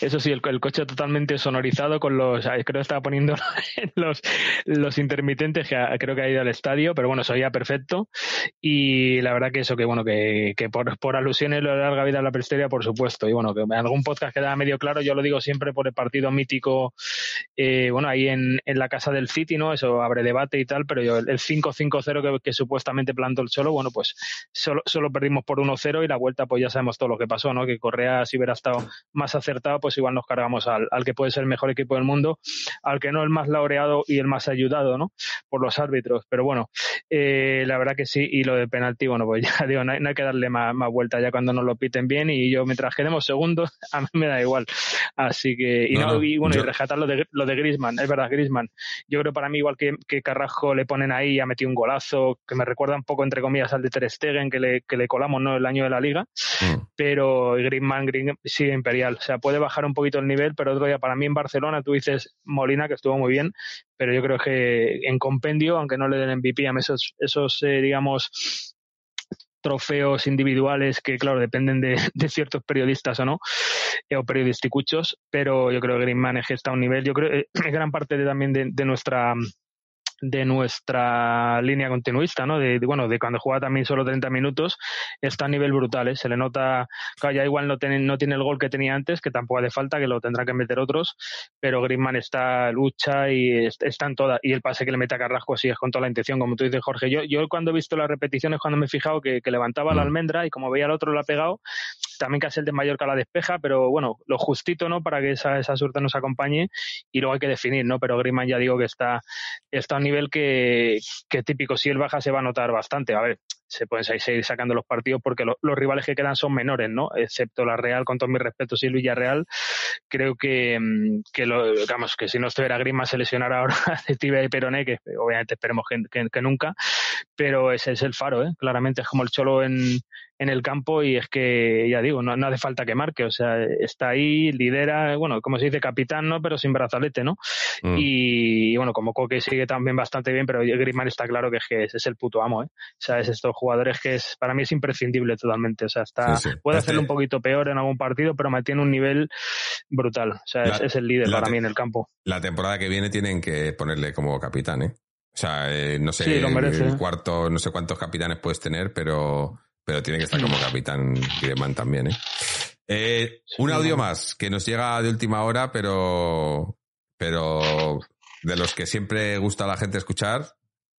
Eso sí, el, el, coche totalmente sonorizado con los, creo que estaba poniendo los, los intermitentes que creo que ha ido al estadio, pero bueno, soía perfecto. Y la verdad que eso, que bueno, que, que por, por alusiones lo de larga vida a la prehistoria, por supuesto. Y bueno, que en algún podcast queda medio claro, yo lo digo siempre por el partido mítico, eh, bueno, ahí en, en la casa del City, ¿no? Eso abre debate y tal, pero yo el 5-5-0 que, que, supuestamente plantó el Cholo, bueno, pues solo, solo perdimos por 1-0 y la vuelta, pues ya sabemos todo lo que pasó, ¿no? Que Correa, si hubiera estado más acertado, pues igual nos cargamos al, al que puede ser el mejor equipo del mundo, al que no el más laureado y el más ayudado, ¿no? Por los árbitros. Pero bueno, eh, la verdad que sí, y lo de penalti, bueno, pues ya digo, no hay, no hay que darle más, más, vuelta ya cuando nos lo piten bien y yo mientras quedemos segundos, a mí me da igual. Así que, y no, no y bueno, yo... y rescatar lo de, lo de Grisman, es verdad, Grisman. Yo creo para mí, igual que, que Carrasco le ponen ahí, ha metido un golazo, que me recuerda un poco, entre comillas, al de Ter Stegen, que le, que le colamos, ¿no? El año de la liga. Mm. Pero Griezmann, Griezmann sigue imperial. O sea, puede bajar un poquito el nivel, pero otro día, para mí en Barcelona, tú dices Molina, que estuvo muy bien, pero yo creo que en compendio, aunque no le den MVP, a esos, esos eh, digamos, trofeos individuales que, claro, dependen de, de, ciertos periodistas o no, o periodisticuchos, pero yo creo que Griezmann está a un nivel, yo creo que eh, gran parte de, también de, de nuestra de nuestra línea continuista, ¿no? De, de, bueno, de cuando juega también solo 30 minutos, está a nivel brutal, ¿eh? Se le nota, claro, ya igual no tiene, no tiene el gol que tenía antes, que tampoco hace falta, que lo tendrá que meter otros, pero Griezmann está, lucha y está en toda, y el pase que le mete a Carrasco sí es con toda la intención, como tú dices, Jorge. Yo, yo cuando he visto las repeticiones, cuando me he fijado que, que levantaba mm. la almendra y como veía al otro lo ha pegado, también casi el de Mallorca la despeja, pero bueno, lo justito, ¿no? Para que esa, esa suerte nos acompañe y luego hay que definir, ¿no? Pero Griezmann ya digo que está, está a un nivel que, que típico, si él baja se va a notar bastante. A ver, se pueden seguir sacando los partidos porque los rivales que quedan son menores, ¿no? Excepto la Real, con todos mis respetos, y Villarreal, creo que, mm, que lo, digamos, que si no estuviera Grima se lesionara ahora de tibia y peroné, que obviamente esperemos que, que, nunca, pero ese es el faro, ¿eh? Claramente es como el cholo en, en el campo y es que, ya digo, no, no, hace falta que marque, o sea, está ahí, lidera, bueno, como se dice, capitán, ¿no? Pero sin brazalete, ¿no? Mm. Y, bueno, como Coque sigue también bastante bien, pero Griezmann está claro que es, que es, el puto amo, ¿eh? O sea, es estos jugadores que es, para mí es imprescindible totalmente, o sea, está, puede hacerlo un poquito peor en algún partido, pero mantiene un nivel brutal, o sea, es, el líder para mí en el campo. La temporada que viene tienen que ponerle como capitán, ¿eh? O sea, eh, no sé, el cuarto, no sé cuántos capitanes puedes tener, pero pero tiene que estar como capitán Griezmann también, ¿eh? eh un audio más que nos llega de última hora, pero, pero de los que siempre gusta a la gente escuchar,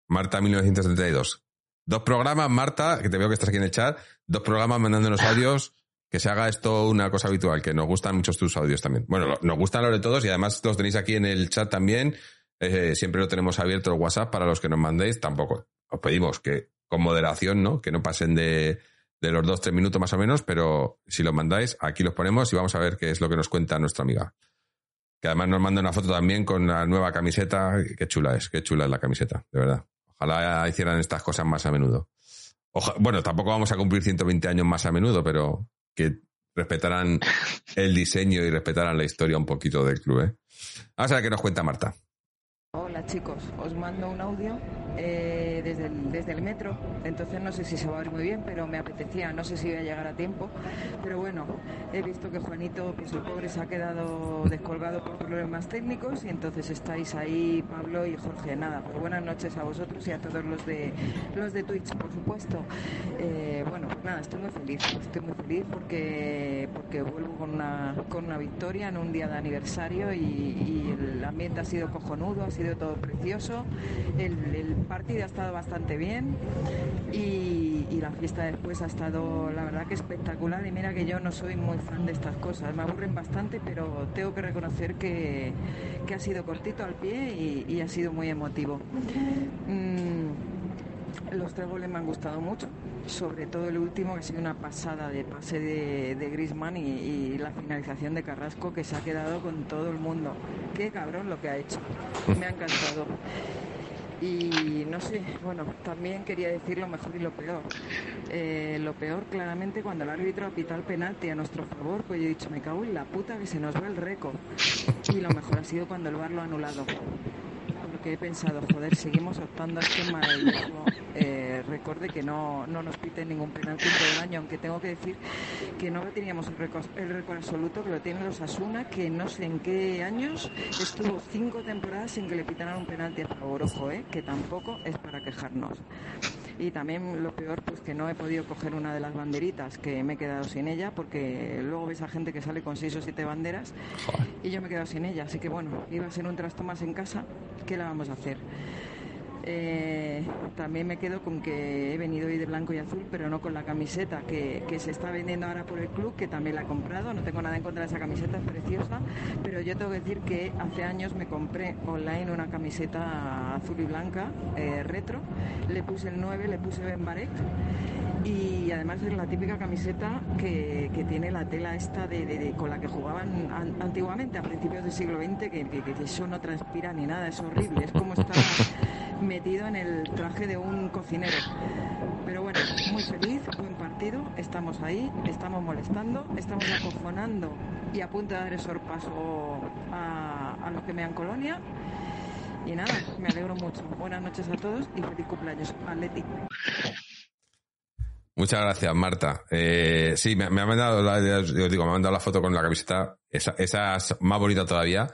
Marta 1932. Dos programas, Marta, que te veo que estás aquí en el chat, dos programas mandándonos audios, que se haga esto una cosa habitual, que nos gustan muchos tus audios también. Bueno, nos gustan los de todos y además los tenéis aquí en el chat también. Eh, siempre lo tenemos abierto el WhatsApp para los que nos mandéis. Tampoco os pedimos que con moderación, ¿no? Que no pasen de, de los dos, tres minutos más o menos, pero si los mandáis, aquí los ponemos y vamos a ver qué es lo que nos cuenta nuestra amiga. Que además nos manda una foto también con la nueva camiseta. Qué chula es, qué chula es la camiseta, de verdad. Ojalá hicieran estas cosas más a menudo. bueno, tampoco vamos a cumplir 120 años más a menudo, pero que respetaran el diseño y respetaran la historia un poquito del club. ¿eh? Vamos a ver qué nos cuenta Marta. Hola chicos, os mando un audio eh, desde, el, desde el metro, entonces no sé si se va a ver muy bien, pero me apetecía, no sé si voy a llegar a tiempo, pero bueno, he visto que Juanito, pues el pobre, se ha quedado descolgado por problemas técnicos y entonces estáis ahí Pablo y Jorge. Nada, pues buenas noches a vosotros y a todos los de los de Twitch, por supuesto. Eh, bueno, pues nada, estoy muy feliz, estoy muy feliz porque porque vuelvo con una, con una victoria en un día de aniversario y, y el ambiente ha sido cojonudo, ha sido todo precioso, el, partido ha estado bastante bien y, la fiesta después ha estado, la verdad que espectacular. Y mira que yo no soy muy fan de estas cosas, me aburren bastante, pero tengo que reconocer que, ha sido cortito al pie y, ha sido muy emotivo. Mm, los tres goles me han gustado mucho, sobre todo el último que ha sido una pasada de pase de, de Grisman y, la finalización de Carrasco que se ha quedado con todo el mundo. Qué cabrón lo que ha hecho. Me ha encantado. Y no sé, bueno, también quería decir lo mejor y lo peor. Eh, lo peor, claramente, cuando el árbitro ha el penalti a nuestro favor, pues yo he dicho, me cago en la puta que se nos va el récord. Y lo mejor ha sido cuando el bar lo ha anulado. Porque he pensado, joder, seguimos optando a este maravilloso eh, recorde que no, no nos piten ningún penalti todo el año, aunque tengo que decir que no teníamos el récord, el récord absoluto, que lo tiene los Asuna, que no sé en qué años estuvo cinco temporadas sin que le pitaran un penalti a favor, ojo, eh, que tampoco es para quejarnos. Y también lo peor, pues que no he podido coger una de las banderitas, que me he quedado sin ella, porque luego ves a gente que sale con seis o siete banderas y yo me he quedado sin ella. Así que bueno, iba a ser un trasto más en casa, ¿qué la vamos a hacer? Eh, también me quedo con que he venido hoy de blanco y azul, pero no con la camiseta que, se está vendiendo ahora por el club, que también la he comprado. No tengo nada en contra de esa camiseta, es preciosa. Pero yo tengo que decir que hace años me compré online una camiseta azul y blanca, eh, retro. Le puse el 9, le puse Ben Barek. Y además es la típica camiseta que, tiene la tela esta de, con la que jugaban antiguamente, a principios del siglo XX, que, que, eso no transpira ni nada, es horrible. Es como estar metido en el traje de un cocinero. Pero bueno, muy feliz, buen partido, estamos ahí, estamos molestando, estamos acojonando y a punto de dar el sorpaso a, a los que me dan colonia. Y nada, me alegro mucho. Buenas noches a todos y feliz cumpleaños, Atleti. Muchas gracias, Marta. Eh, sí, me, ha mandado la, me mandado la foto con la camiseta, esa, esa es más bonita todavía.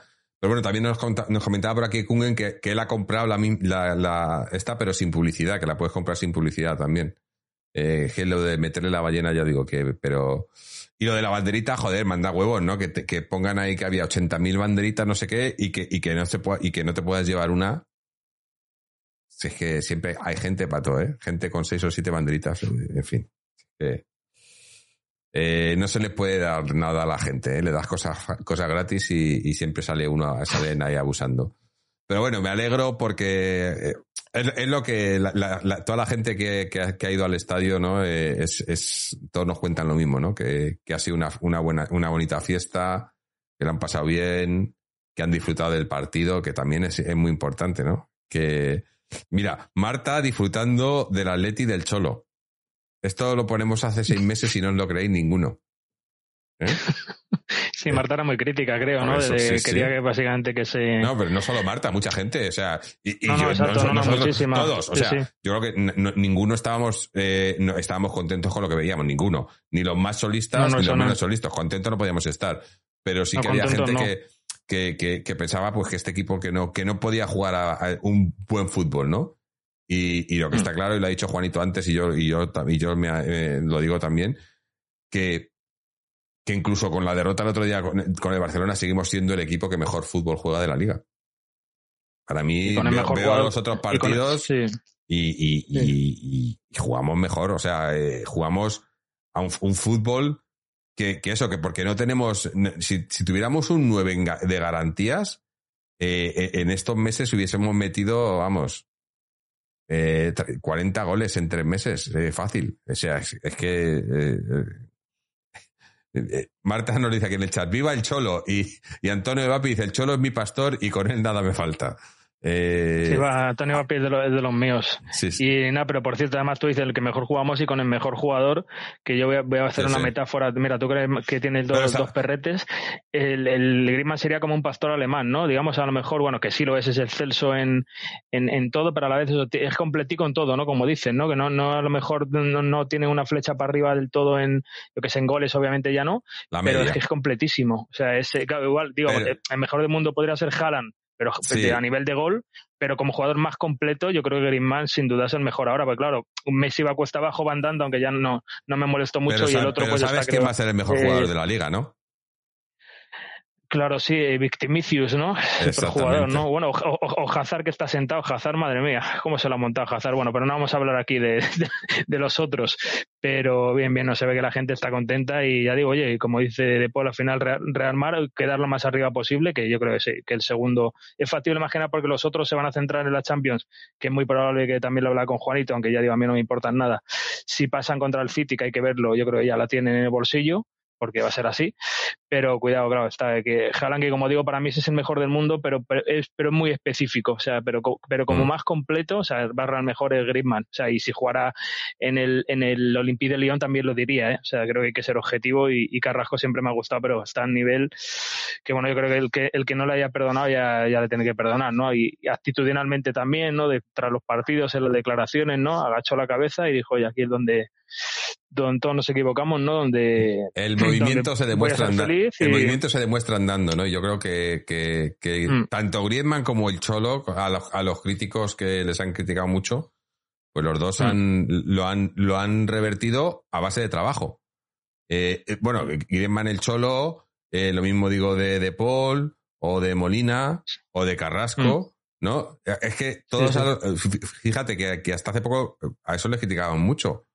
Pero bueno, también nos, comentaba por aquí Kungen que, él ha comprado la, la, esta, pero sin publicidad, que la puedes comprar sin publicidad también. Eh, que lo de meterle la ballena, ya digo que, pero. Y lo de la banderita, joder, manda huevos, ¿no? Que, pongan ahí que había 80.000 banderitas, no sé qué, y que, y que no se y que no te puedas llevar una. Si es que siempre hay gente para todo, ¿eh? Gente con seis o siete banderitas, en fin. Eh, no se le puede dar nada a la gente, ¿eh? le das cosas, cosas gratis y, siempre sale uno, salen ahí abusando. Pero bueno, me alegro porque, eh, Es, lo que toda la gente que, ha, ido al estadio, ¿no? Eh, es, todos nos cuentan lo mismo, ¿no? Que, ha sido una, buena, una bonita fiesta, que lo han pasado bien, que han disfrutado del partido, que también es, muy importante, ¿no? Que, mira, Marta disfrutando del Atleti del Cholo. Esto lo ponemos hace seis meses y no os lo creéis ninguno. ¿Eh? Sí, Marta era muy crítica, creo, ¿no? quería que básicamente que se. No, pero no solo Marta, mucha gente, o sea, y, no, yo, todos, o sea, yo creo que ninguno estábamos, eh, no, estábamos contentos con lo que veíamos, ninguno, ni los más solistas ni los menos solistas, contentos no podíamos estar, pero sí que había gente que, que, que, pensaba pues que este equipo que no, que no podía jugar a, un buen fútbol, ¿no? Y, y, lo que está mm. claro, y lo ha dicho Juanito antes, y yo, y yo, y yo me, eh, lo digo también, que que incluso con la derrota el otro día con, el Barcelona seguimos siendo el equipo que mejor fútbol juega de la liga. Para mí, veo, los otros partidos y, jugamos mejor. O sea, eh, jugamos a un, fútbol que, eso, que porque no tenemos. Si, tuviéramos un 9 de garantías, eh, eh, en estos meses hubiésemos metido, vamos, 40 goles en tres meses. fácil. O sea, es, que eh, Marta nos dice aquí en el chat, viva el Cholo. Y, y Antonio Vapi dice, el Cholo es mi pastor y con él nada me falta. Eh... Sí, va, Antonio Vapi es de, de, los míos. Y nada, pero por cierto, además tú dices el que mejor jugamos y con el mejor jugador, que yo voy a, hacer una metáfora. Mira, tú crees que tienes dos, dos perretes. El, el Griezmann sería como un pastor alemán, ¿no? Digamos, a lo mejor, bueno, que sí lo es, es excelso en, en, en todo, pero a la vez es completico en todo, ¿no? Como dicen, ¿no? Que no, no a lo mejor no, no, tiene una flecha para arriba del todo en lo que es en goles, obviamente ya no, pero es que es completísimo. O sea, es, igual, digo, el mejor del mundo podría ser Haaland pero a nivel de gol, pero como jugador más completo, yo creo que Griezmann sin duda es el mejor ahora, porque claro, un Messi va cuesta abajo, va andando, aunque ya no, no me molestó mucho y el otro pues sabes quién va a ser el mejor jugador de la liga, ¿no? Claro, sí, Victimicius, ¿no? El jugador, ¿no? Bueno, o, Hazard que está sentado, Hazard, madre mía, cómo se lo ha montado Hazard. Bueno, pero no vamos a hablar aquí de, de, los otros. Pero bien, bien, no se ve que la gente está contenta y ya digo, oye, como dice De Paul, al final rearmar, quedar lo más arriba posible, que yo creo que sí, que el segundo es factible más que nada porque los otros se van a centrar en la Champions, que es muy probable que también lo habla con Juanito, aunque ya digo, a mí no me importa nada. Si pasan contra el City, que hay que verlo, yo creo que ya la tienen en el bolsillo porque va a ser así. Pero cuidado, claro, está que Haaland, que como digo, para mí es el mejor del mundo, pero, es pero muy específico, o sea, pero, pero como mm. más completo, o sea, barra el mejor es Griezmann, o sea, y si jugara en el, en el Olympique de Lyon también lo diría, ¿eh? o sea, creo que hay que ser objetivo y, Carrasco siempre me ha gustado, pero está a nivel que, bueno, yo creo que el que, el que no le haya perdonado ya, ya le tiene que perdonar, ¿no? Y, actitudinalmente también, ¿no? De, tras los partidos, en las declaraciones, ¿no? Agachó la cabeza y dijo, oye, aquí es donde donde todos nos equivocamos, ¿no? Donde el movimiento se demuestra andando. El movimiento se demuestra andando, ¿no? Yo creo que, que, que mm. tanto Griezmann como el Cholo, a los, a los, críticos que les han criticado mucho, pues los dos mm. han, lo, han, lo han revertido a base de trabajo. Eh, eh bueno, Griezmann, el Cholo, eh, lo mismo digo de, de Paul, o de Molina, o de Carrasco. Mm. ¿No? Es que todos, fíjate que, que, hasta hace poco a eso les criticaban mucho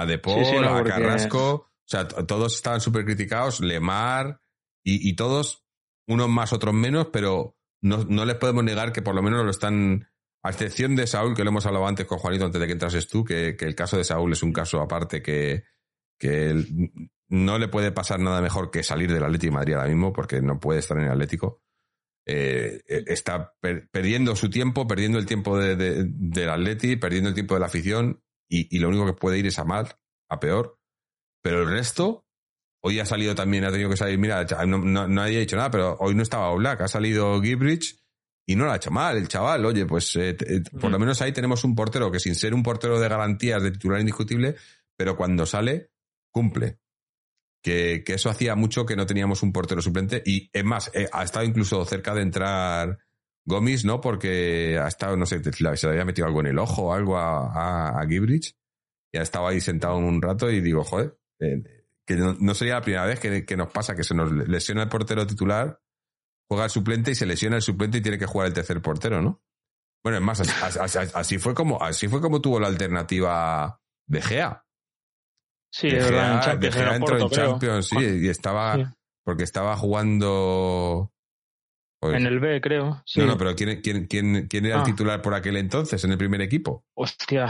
a De Paul, a Carrasco, o sea, todos estaban súper criticados, Lemar y, y, todos, unos más, otros menos, pero no, no, les podemos negar que por lo menos lo están, a excepción de Saúl, que lo hemos hablado antes con Juanito antes de que entrases tú, que, que el caso de Saúl es un caso aparte que, que no le puede pasar nada mejor que salir del Atlético de Madrid ahora mismo, porque no puede estar en el Atlético. Eh, eh, está perdiendo su tiempo, perdiendo el tiempo de, de, del Atleti, perdiendo el tiempo de la afición y, lo único que puede ir es a mal, a peor. Pero el resto, hoy ha salido también, ha tenido que salir, mira, no, no, nadie ha dicho nada, pero hoy no estaba Black, ha salido Gibrich y no lo ha hecho mal el chaval. Oye, pues eh, eh, por lo menos ahí tenemos un portero que sin ser un portero de garantías de titular indiscutible, pero cuando sale, cumple. Que, que, eso hacía mucho que no teníamos un portero suplente y es más, eh, ha estado incluso cerca de entrar Gomis no, porque ha estado, no sé, se le había metido algo en el ojo o algo a, a, Gibrich. Y ha estado ahí sentado un rato y digo, joder, eh, que no, sería la primera vez que, nos pasa, que se nos lesiona el portero titular, juega el suplente y se lesiona el suplente y tiene que jugar el tercer portero, ¿no? Bueno, es más, así, fue como, así fue como tuvo la alternativa de Gea. Sí, de Gea, de Gea entró en Champions, sí, y estaba, porque estaba jugando En el B, creo. No, no, pero ¿quién, quién, quién, quién era el ah. titular por aquel entonces en el primer equipo? Hostia,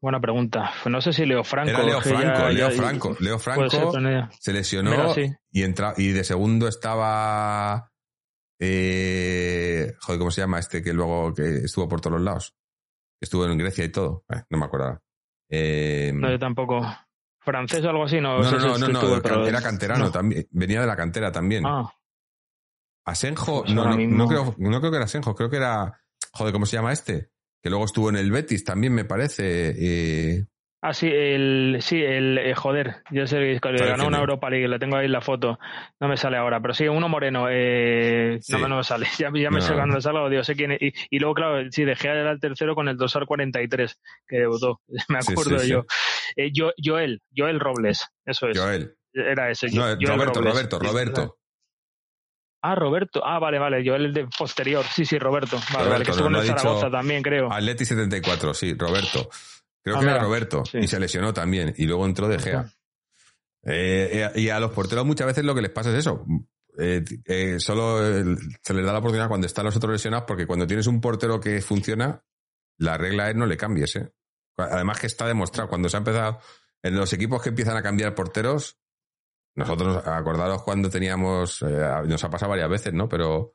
buena pregunta. Pues no sé si Leo Franco. Era Leo Franco, Leo Franco. Leo Franco se lesionó y, entra, y de segundo estaba... Eh, joder, ¿cómo se llama este que luego que estuvo por todos los lados? Estuvo en Grecia y todo. Eh, no me acuerdo. Eh, no, yo tampoco. ¿Francés o algo así? No, no, no, no, no, era canterano también. Venía de la cantera también. Ah. Asenjo, pues no, no, no, creo, no creo que era Asenjo, creo que era. Joder, ¿cómo se llama este? Que luego estuvo en el Betis también, me parece. Eh, Ah, sí, el, sí, el, eh, joder, yo sé que ganó una Europa League, le tengo ahí la foto, no me sale ahora, pero sí, uno moreno, eh, no, me sale, ya, me sé cuando me salga, digo, sé quién es. Y, luego, claro, sí, dejé era el tercero con el dosar 43, que debutó, me acuerdo yo. Eh, yo. Joel, Joel Robles, eso es. Joel. Era ese. No, Roberto, Roberto, Roberto. Ah, Roberto. Ah, vale, vale. Joel el de posterior. Sí, sí, Roberto. Vale, vale, que estuvo en Zaragoza también, creo. Atleti 74, sí, Roberto. Creo que era Roberto y se lesionó también y luego entró De Gea. Eh, y a los porteros muchas veces lo que les pasa es eso. Eh, eh, solo se les da la oportunidad cuando están los otros lesionados porque cuando tienes un portero que funciona, la regla es no le cambies. Además que está demostrado, cuando se ha empezado, en los equipos que empiezan a cambiar porteros, nosotros, acordados cuando teníamos, nos ha pasado varias veces, ¿no? Pero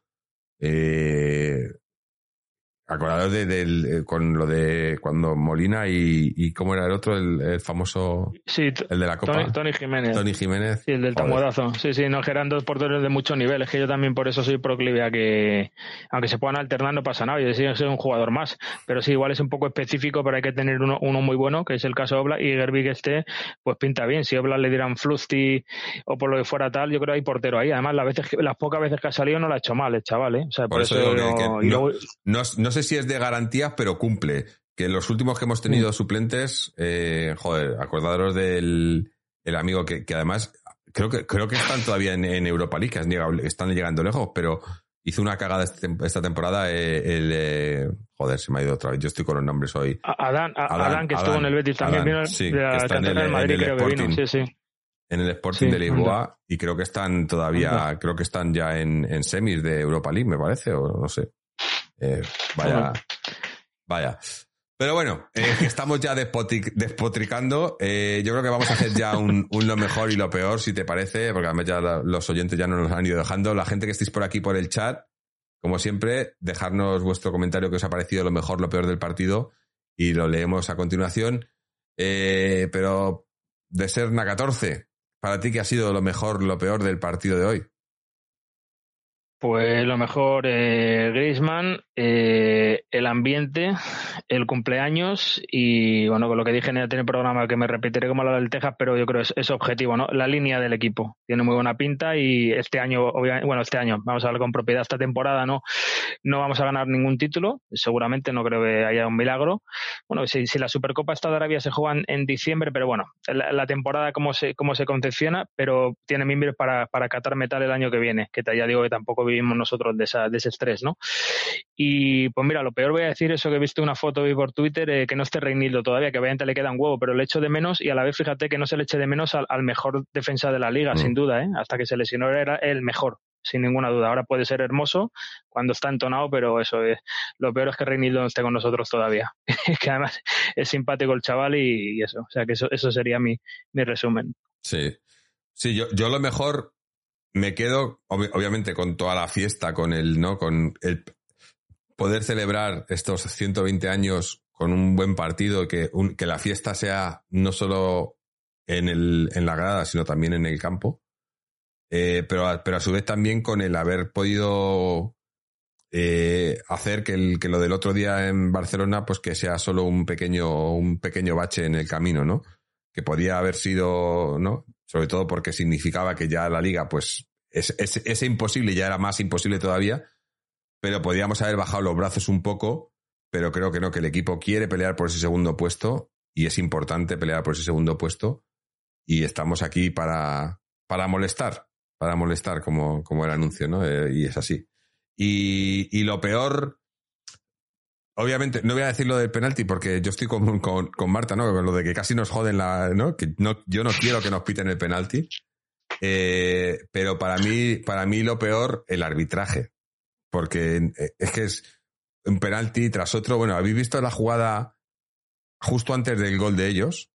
Acordado de, eh, con lo de cuando Molina y, y cómo era el otro, el, famoso. Sí, el de la Copa. Tony, Jiménez. Tony Jiménez. Sí, el del tamudazo. Sí, sí, no, que eran dos porteros de mucho nivel. Es que yo también por eso soy proclive a que, aunque se puedan alternar, no pasa nada. Yo decido ser un jugador más. Pero sí, igual es un poco específico, pero hay que tener uno, uno muy bueno, que es el caso de Obla. Y Gerbi que esté, pues pinta bien. Si Obla le dieran Flusty o por lo que fuera tal, yo creo que hay portero ahí. Además, las, veces, las pocas veces que ha salido no lo ha hecho mal, el chaval, ¿eh? O sea, por, eso, no sé si es de garantías, pero cumple. Que los últimos que hemos tenido suplentes, eh, joder, acordaros del el amigo que, que, además creo que creo que están todavía en, Europa League, que están llegando lejos, pero hizo una cagada este esta temporada eh, el eh, joder se me ha ido otra vez yo estoy con los nombres hoy. Adán, Adán, que estuvo en el Betis también vino sí, de la está en el, Madrid creo que vino sí, sí. en el Sporting de Lisboa y creo que están todavía creo que están ya en, en semis de Europa League me parece o no sé eh, vaya, vaya. Pero bueno, eh, estamos ya despotricando. Eh, yo creo que vamos a hacer ya un, lo mejor y lo peor, si te parece, porque además ya los oyentes ya no nos han ido dejando. La gente que estéis por aquí por el chat, como siempre, dejarnos vuestro comentario que os ha parecido lo mejor, lo peor del partido y lo leemos a continuación. pero de ser na 14, para ti, ¿qué ha sido lo mejor, lo peor del partido de hoy? Pues lo mejor, eh, Griezmann, eh, el ambiente, el cumpleaños y bueno, con lo que dije en el programa que me repetiré como la del Texas, pero yo creo que es, objetivo, ¿no? La línea del equipo tiene muy buena pinta y este año, obviamente, bueno, este año, vamos a hablar con propiedad, esta temporada no, no vamos a ganar ningún título, seguramente no creo que haya un milagro. Bueno, si, la Supercopa Esta de Arabia se juega en, diciembre, pero bueno, la, temporada cómo se, cómo se concepciona, pero tiene mimbres para, para catar metal el año que viene, que ya digo que tampoco vivimos nosotros de, esa, de ese estrés, ¿no? Y pues mira, lo peor voy a decir eso que he visto una foto hoy por Twitter, eh, que no esté Reinildo todavía, que obviamente le queda un huevo, pero le echo de menos y a la vez fíjate que no se le eche de menos al, mejor defensa de la liga, mm. sin duda, ¿eh? Hasta que se lesionó era el mejor sin ninguna duda. Ahora puede ser hermoso cuando está entonado, pero eso es, lo peor es que Reinildo no esté con nosotros todavía. que además es simpático el chaval y, eso. O sea que eso, eso sería mi, mi resumen. Sí. Sí, yo, yo lo mejor me quedo, obviamente, con toda la fiesta, con el, ¿no? Con el poder celebrar estos 120 años con un buen partido, que, que la fiesta sea no solo en, el, en la grada, sino también en el campo. Eh, pero, a, pero a su vez también con el haber podido eh, hacer que, el, que lo del otro día en Barcelona, pues que sea solo un pequeño, un pequeño bache en el camino, ¿no? Que podía haber sido, ¿no? Sobre todo porque significaba que ya la liga, pues, ese imposible ya era más imposible todavía, pero podríamos haber bajado los brazos un poco, pero creo que no, que el equipo quiere pelear por ese segundo puesto y es importante pelear por ese segundo puesto y estamos aquí para, para molestar, para molestar como, como el anuncio, ¿no? Eh, y es así. Y, y lo peor, Obviamente, no voy a decir lo del penalti porque yo estoy con, con, Marta, ¿no? Con lo de que casi nos joden la, ¿no? Que no, yo no quiero que nos piten el penalti. Eh, pero para mí, para mí lo peor, el arbitraje. porque eh, es que es un penalti tras otro. Bueno, ¿habéis visto la jugada justo antes del gol de ellos?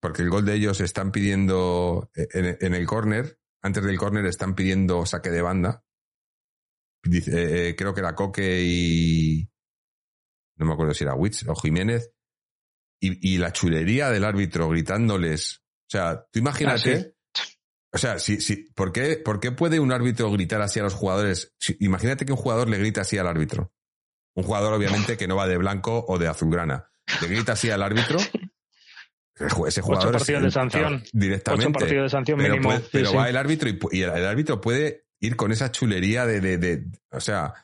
Porque el gol de ellos están pidiendo en, el córner, antes del córner están pidiendo saque de banda. Dice, creo que era Coque y no me acuerdo si era Witz o Jiménez, y, la chulería del árbitro gritándoles. O sea, tú imagínate. Ah, o sea, si, si, ¿por, qué, ¿por qué puede un árbitro gritar así a los jugadores? imagínate que un jugador le grita así al árbitro. Un jugador, obviamente, que no va de blanco o de azulgrana. Le grita así al árbitro. Ese jugador. Ocho partidos de sanción. Directamente. Ocho partidos de sanción pero mínimo. pero va el árbitro y, el, árbitro puede ir con esa chulería de, de, de, o sea,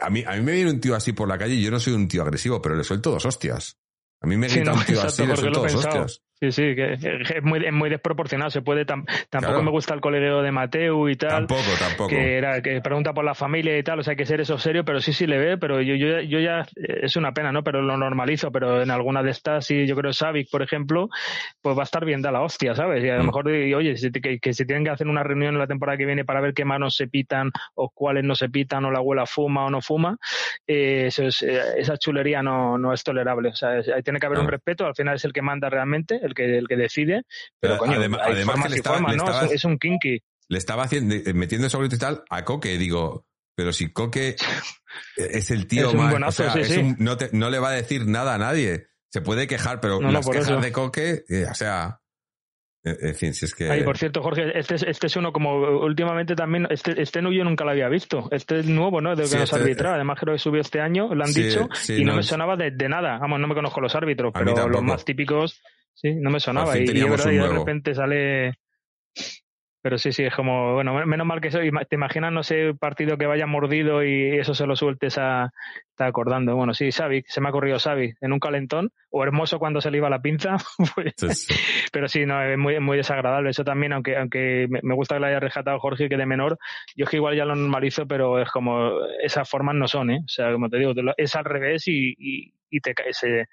a mí, a mí me viene un tío así por la calle y yo no soy un tío agresivo, pero le suelto dos hostias. A mí me grita un tío así, le suelto dos hostias. Sí, sí, que es muy, es muy desproporcionado. Se puede tampoco me gusta el colegio de Mateo y tal. Tampoco, tampoco. Que era que pregunta por la familia y tal, o sea, hay que ser eso serio, pero sí, sí le ve, pero yo, yo, yo ya es una pena, ¿no? Pero lo normalizo, pero en alguna de estas, sí, yo creo Savic, por ejemplo, pues va a estar bien da la hostia, ¿sabes? Y a lo mm. mejor, oye, que, que, si tienen que hacer una reunión en la temporada que viene para ver qué manos se pitan o cuáles no se pitan o la abuela fuma o no fuma, eh, eso es, eh, esa chulería no, no es tolerable. O sea, tiene que haber un respeto, al final es el que manda realmente, el que, el que decide pero, coño, además, que le estaba, es un kinky. Le estaba haciendo, eh, metiendo sobre y tal a Coque, digo, pero si Coque es el tío más, no, le va a decir nada a nadie. Se puede quejar, pero las quejas de Coque, eh, o sea, en fin, si es que. Ay, por cierto, Jorge, este es, este es uno como últimamente también. Este, este yo nunca lo había visto. Este es nuevo, ¿no? De que nos este, arbitra. Además, creo que subió este año, lo han dicho, y no, me sonaba de, nada. Vamos, no me conozco los árbitros, pero los más típicos Sí, no me sonaba. Y, y, de repente sale. Pero sí, sí, es como, bueno, menos mal que eso, te imaginas, no sé, partido que vaya mordido y eso se lo sueltes a, está acordando. Bueno, sí, Xavi, se me ha ocurrido Xavi, en un calentón, o hermoso cuando se le iba la pinza, pues, pero sí, no, es muy, muy desagradable. Eso también, aunque, aunque me gusta que le haya rescatado Jorge, que de menor, yo es que igual ya lo normalizo, pero es como, esas formas no son, ¿eh? O sea, como te digo, es al revés y, y, y te, se,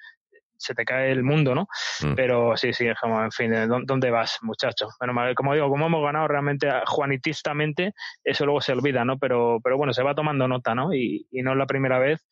se te cae el mundo, ¿no? Mm. Pero sí, sí, como, en fin, ¿dónde vas, muchacho? Bueno, como digo, como hemos ganado realmente juanitistamente, eso luego se olvida, ¿no? Pero, pero bueno, se va tomando nota, ¿no? Y, y no es la primera vez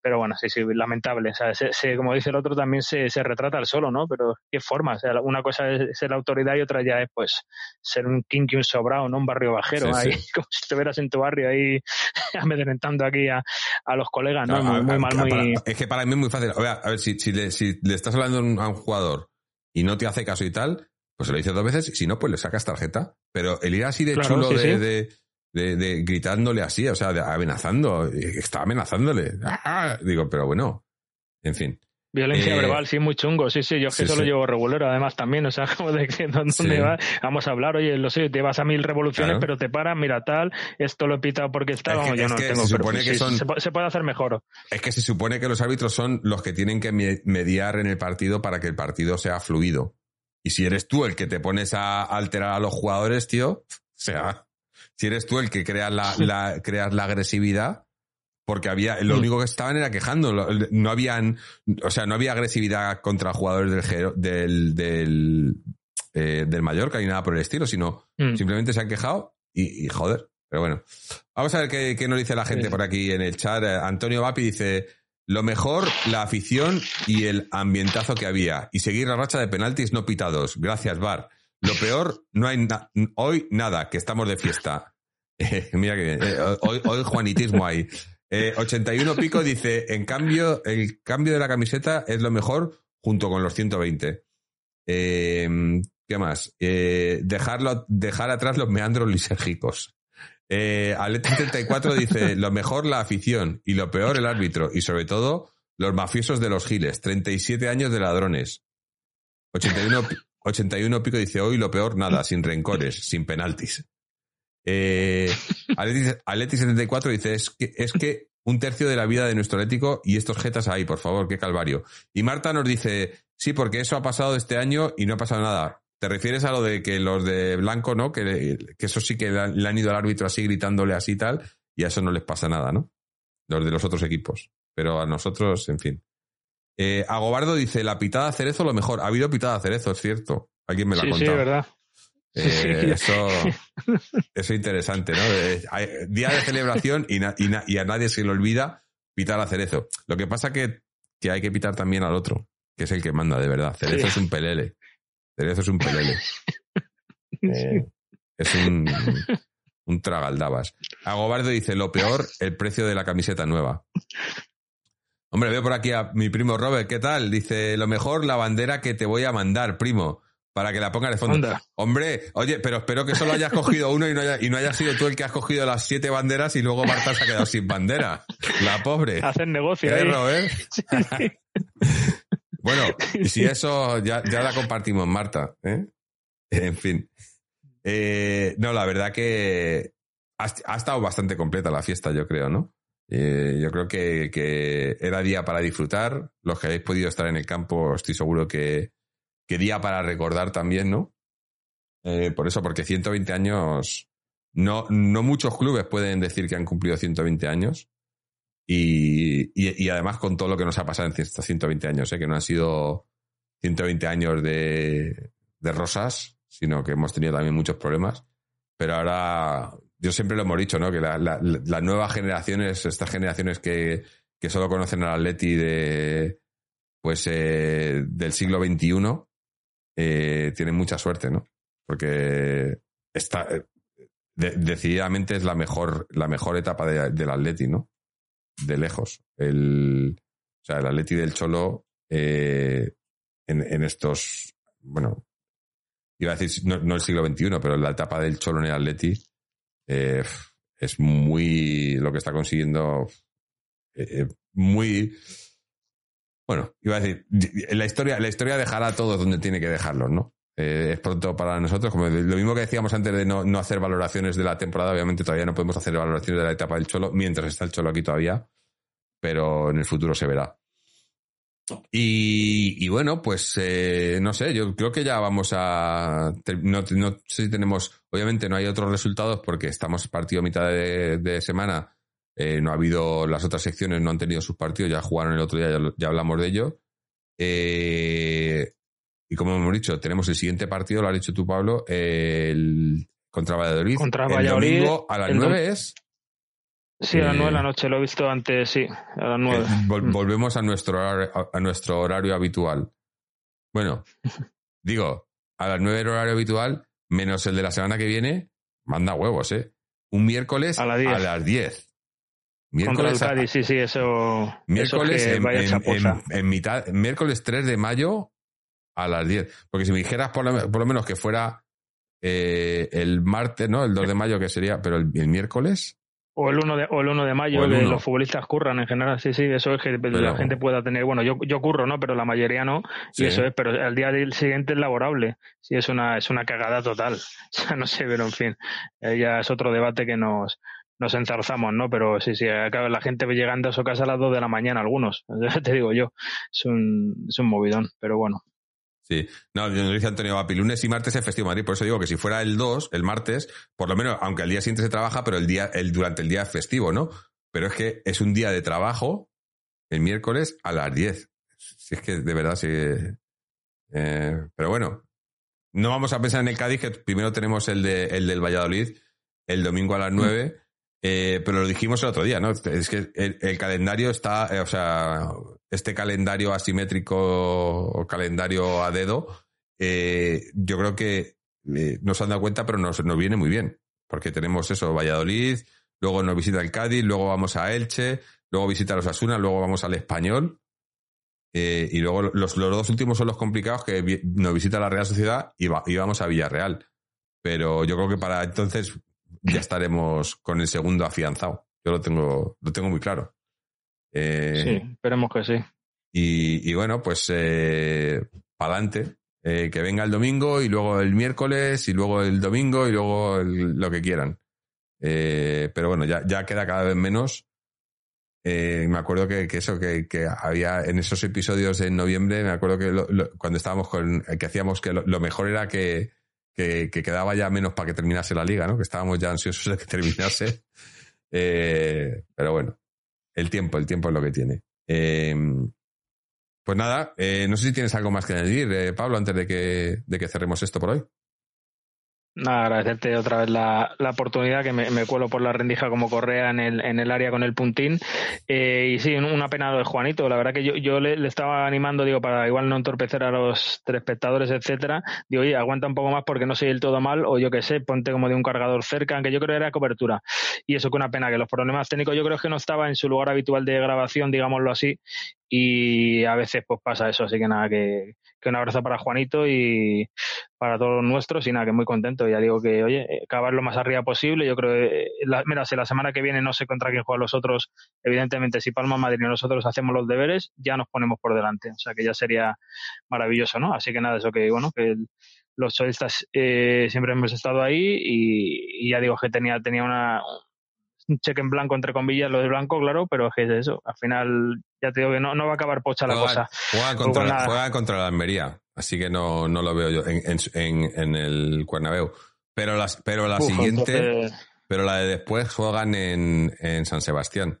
pero bueno, sí, sí, lamentable. O sea, se, como dice el otro, también se, se retrata el solo, ¿no? Pero qué forma. O sea, una cosa es ser la autoridad y otra ya es, pues, ser un kinky, un sobrado, ¿no? Un barrio bajero, ahí, como si estuvieras en tu barrio ahí amedrentando aquí a, a los colegas, ¿no? muy, muy mal, muy... es que para mí es muy fácil. A ver, a ver si, si, le, si le estás hablando a un jugador y no te hace caso y tal, pues se lo dices dos veces, y si no, pues le sacas tarjeta. Pero el ir así de chulo de de, gritándole así, o sea, amenazando, estaba amenazándole. Ah, digo, pero bueno, en fin. Violencia eh, verbal, sí, muy chungo. Sí, sí, yo es que eso lo llevo regular, además también. O sea, como de que dónde vas, vamos a hablar, oye, lo sé, te vas a mil revoluciones, pero te paras, mira tal, esto lo he pitado porque está, yo no tengo, se, supone que son, se, puede hacer mejor. Es que se supone que los árbitros son los que tienen que mediar en el partido para que el partido sea fluido. Y si eres tú el que te pones a alterar a los jugadores, tío, o sea, si eres tú el que creas la, la, creas la agresividad, porque había, lo único que estaban era quejando, no habían, o sea, no había agresividad contra jugadores del, del, del, eh, del Mallorca ni nada por el estilo, sino mm. simplemente se han quejado y, y, joder. Pero bueno, vamos a ver qué, qué nos dice la gente por aquí en el chat. Eh, Antonio Vapi dice, lo mejor, la afición y el ambientazo que había. Y seguir la racha de penaltis no pitados. Gracias, Bar. Lo peor, no hay hoy nada, que estamos de fiesta. mira que bien. Eh, hoy, Juanitismo hay. Eh, 81 pico dice, en cambio, el cambio de la camiseta es lo mejor junto con los 120. Eh, ¿Qué más? Eh, dejarlo, dejar atrás los meandros lisérgicos. Eh, 34 dice, lo mejor la afición y lo peor el árbitro y sobre todo los mafiosos de los giles. 37 años de ladrones. 81, 81 pico dice, hoy lo peor, nada, sin rencores, sin penaltis. Eh, Aleti74 dice, es que, es que un tercio de la vida de nuestro Atlético y estos jetas ahí, por favor, qué calvario. Y Marta nos dice, sí, porque eso ha pasado este año y no ha pasado nada. ¿Te refieres a lo de que los de blanco, no? Que, que eso sí que le han ido al árbitro así gritándole así y tal, y a eso no les pasa nada, ¿no? Los de los otros equipos. Pero a nosotros, en fin. Eh, Agobardo dice, la pitada cerezo lo mejor. Ha habido pitada cerezo, es cierto. Alguien me la ha contado. Sí, verdad. Eh, eso, eso interesante, ¿no? día de celebración y, y, a nadie se le olvida pitar a Cerezo. Lo que pasa que, que hay que pitar también al otro, que es el que manda de verdad. Cerezo es un pelele. Cerezo es un pelele. Eh, es un, un tragaldabas. Agobardo dice, lo peor, el precio de la camiseta nueva. Hombre, veo por aquí a mi primo Robert, ¿qué tal? Dice, lo mejor, la bandera que te voy a mandar, primo, para que la pongas de fondo. Hombre, oye, pero espero que solo hayas cogido uno y no, haya, y no hayas sido tú el que has cogido las siete banderas y luego Marta se ha quedado sin bandera. La pobre. Hacer negocio. ¿Eh, Robert? bueno, y si eso ya, ya la compartimos, Marta. ¿eh? En fin. Eh, no, la verdad que ha, estado bastante completa la fiesta, yo creo, ¿no? Eh, yo creo que, era día para disfrutar. Los que habéis podido estar en el campo, estoy seguro que, que día para recordar también, ¿no? Eh, por eso, porque 120 años, no, no muchos clubes pueden decir que han cumplido 120 años. Y, y, además con todo lo que nos ha pasado en estos 120 años, ¿eh? que no han sido 120 años de, de rosas, sino que hemos tenido también muchos problemas. Pero ahora yo siempre lo hemos dicho, ¿no? Que las nuevas generaciones, estas generaciones que, solo conocen al Atleti de, pues, eh, del siglo XXI, eh, tienen mucha suerte, ¿no? Porque está, eh, decididamente es la mejor, la mejor etapa del Atleti, ¿no? De lejos. El, o sea, el Atleti del Cholo en, en, estos, bueno, iba a decir no, no, el siglo XXI, pero la etapa del Cholo en el Atleti eh, es muy lo que está consiguiendo, eh, eh, muy... Bueno, iba a decir, la historia, la historia dejará todo donde tiene que dejarlo, ¿no? es pronto para nosotros, como lo mismo que decíamos antes de no, no, hacer valoraciones de la temporada, obviamente todavía no podemos hacer valoraciones de la etapa del Cholo, mientras está el Cholo aquí todavía, pero en el futuro se verá. Y, bueno, pues eh, no sé, yo creo que ya vamos a. No, no, sé si tenemos. Obviamente no hay otros resultados porque estamos partido a mitad de, semana. Eh, no ha habido. Las otras secciones no han tenido sus partidos, ya jugaron el otro día, ya, hablamos de ello. Eh, y como hemos dicho, tenemos el siguiente partido, lo has dicho tú, Pablo, el contra Valladolid. Contra Valladolid. El domingo a las nueve es. Sí, a las nueve de la noche, lo he visto antes, sí, a las nueve. Eh, mm. volvemos a nuestro, horario, a nuestro horario habitual. Bueno, digo, a las nueve el horario habitual, menos el de la semana que viene, manda huevos, ¿eh? Un miércoles a, las diez. Miércoles Contra el sí, sí, eso. Miércoles en, mitad, miércoles 3 de mayo a las 10. Porque si me dijeras por lo, menos que fuera eh, el martes, ¿no? El 2 de mayo que sería, pero el miércoles. O el 1 de, o el 1 de mayo, de los futbolistas curran en general, sí, sí, eso es que la gente pueda tener, bueno, yo, yo curro, ¿no? Pero la mayoría no, y eso es, pero el día siguiente es laborable, sí, es una, es una cagada total, o sea, no sé, pero en fin, eh, ya es otro debate que nos, nos enzarzamos, ¿no? Pero sí, sí, la gente llegando a su casa a las 2 de la mañana, algunos, te digo yo, es un, es un movidón, pero bueno. Sí, no, yo dice Antonio Vapi, lunes y martes es festivo Madrid, por eso digo que si fuera el 2, el martes, por lo menos, aunque al día siguiente se trabaja, pero el día, el, durante el día es festivo, ¿no? Pero es que es un día de trabajo el miércoles a las 10. Si es que de verdad sí. Eh, pero bueno, no vamos a pensar en el Cádiz, que primero tenemos el, de, el del Valladolid el domingo a las 9. Eh, pero lo dijimos el otro día, ¿no? Es que el, calendario está, eh, o sea, este calendario asimétrico o calendario a dedo, eh, yo creo que nos han dado cuenta, pero nos, nos viene muy bien. Porque tenemos eso, Valladolid, luego nos visita el Cádiz, luego vamos a Elche, luego visita los Asuna, luego vamos al Español. y luego los, los, dos últimos son los complicados que nos visita la Real Sociedad y, y vamos a Villarreal. Pero yo creo que para entonces ya estaremos con el segundo afianzado. Yo lo tengo, lo tengo muy claro. Eh, sí, esperemos que sí. Y, bueno, pues eh, para adelante. Eh, que venga el domingo y luego el miércoles y luego el domingo y luego lo que quieran. Eh, pero bueno, ya, ya queda cada vez menos. me acuerdo que, eso, que, había en esos episodios en noviembre, me acuerdo que cuando estábamos con, que hacíamos que lo mejor era que, que, quedaba ya menos para que terminase la liga, ¿no? Que estábamos ya ansiosos de que terminase. Eh, pero bueno, el tiempo, el tiempo es lo que tiene. Eh, pues nada, eh, no sé si tienes algo más que añadir, Pablo, antes de que, de que cerremos esto por hoy. Nada, agradecerte otra vez la, la oportunidad que me, cuelo por la rendija como correa en el, en el área con el puntín. Eh, y sí, una pena lo de Juanito. La verdad que yo, yo le, estaba animando, digo, para igual no entorpecer a los espectadores, etcétera. Digo, oye, aguanta un poco más porque no soy del todo mal, o yo qué sé, ponte como de un cargador cerca, aunque yo creo que era cobertura. Y eso que una pena, que los problemas técnicos yo creo que no estaba en su lugar habitual de grabación, digámoslo así, y a veces pues pasa eso, así que nada, que, que un abrazo para Juanito y para todos los nuestros y nada, que muy contento. Ya digo que, oye, eh, acabar lo más arriba posible. Yo creo eh, la, mira, si la semana que viene no sé contra quién juegan los otros, evidentemente si Palma Madrid y nosotros hacemos los deberes, ya nos ponemos por delante. O sea que ya sería maravilloso, ¿no? Así que nada, eso que, bueno, que los solistas eh, siempre hemos estado ahí y, y, ya digo que tenía, tenía una, un cheque en blanco, entre comillas, lo de blanco, claro, pero es que es eso. Al final, ya te digo que no, no va a acabar pocha la cosa. Juega contra, la, juega contra la Almería, así que no, no lo veo yo en, en, en el Cuernabéu. Pero, las, pero la siguiente, pero la de después juegan en, en San Sebastián.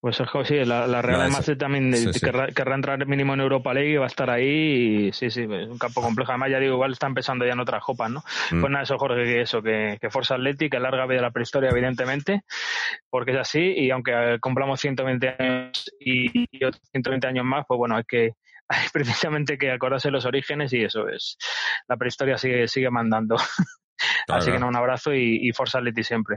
Pues sí, la, la Real además también Querrá, entrar mínimo en Europa League y va a estar ahí y sí, sí, es un campo complejo. Además, ya digo, igual está empezando ya en otras copas, ¿no? Mm. Pues nada, eso Jorge, que eso, que, que Forza Athletic, que larga vida de la prehistoria, evidentemente, porque es así y aunque compramos 120 años y, y otros 120 años más, pues bueno, hay que hay precisamente que acordarse los orígenes y eso es, la prehistoria sigue, sigue mandando. Así que no, un abrazo y, y Forza Athletic siempre.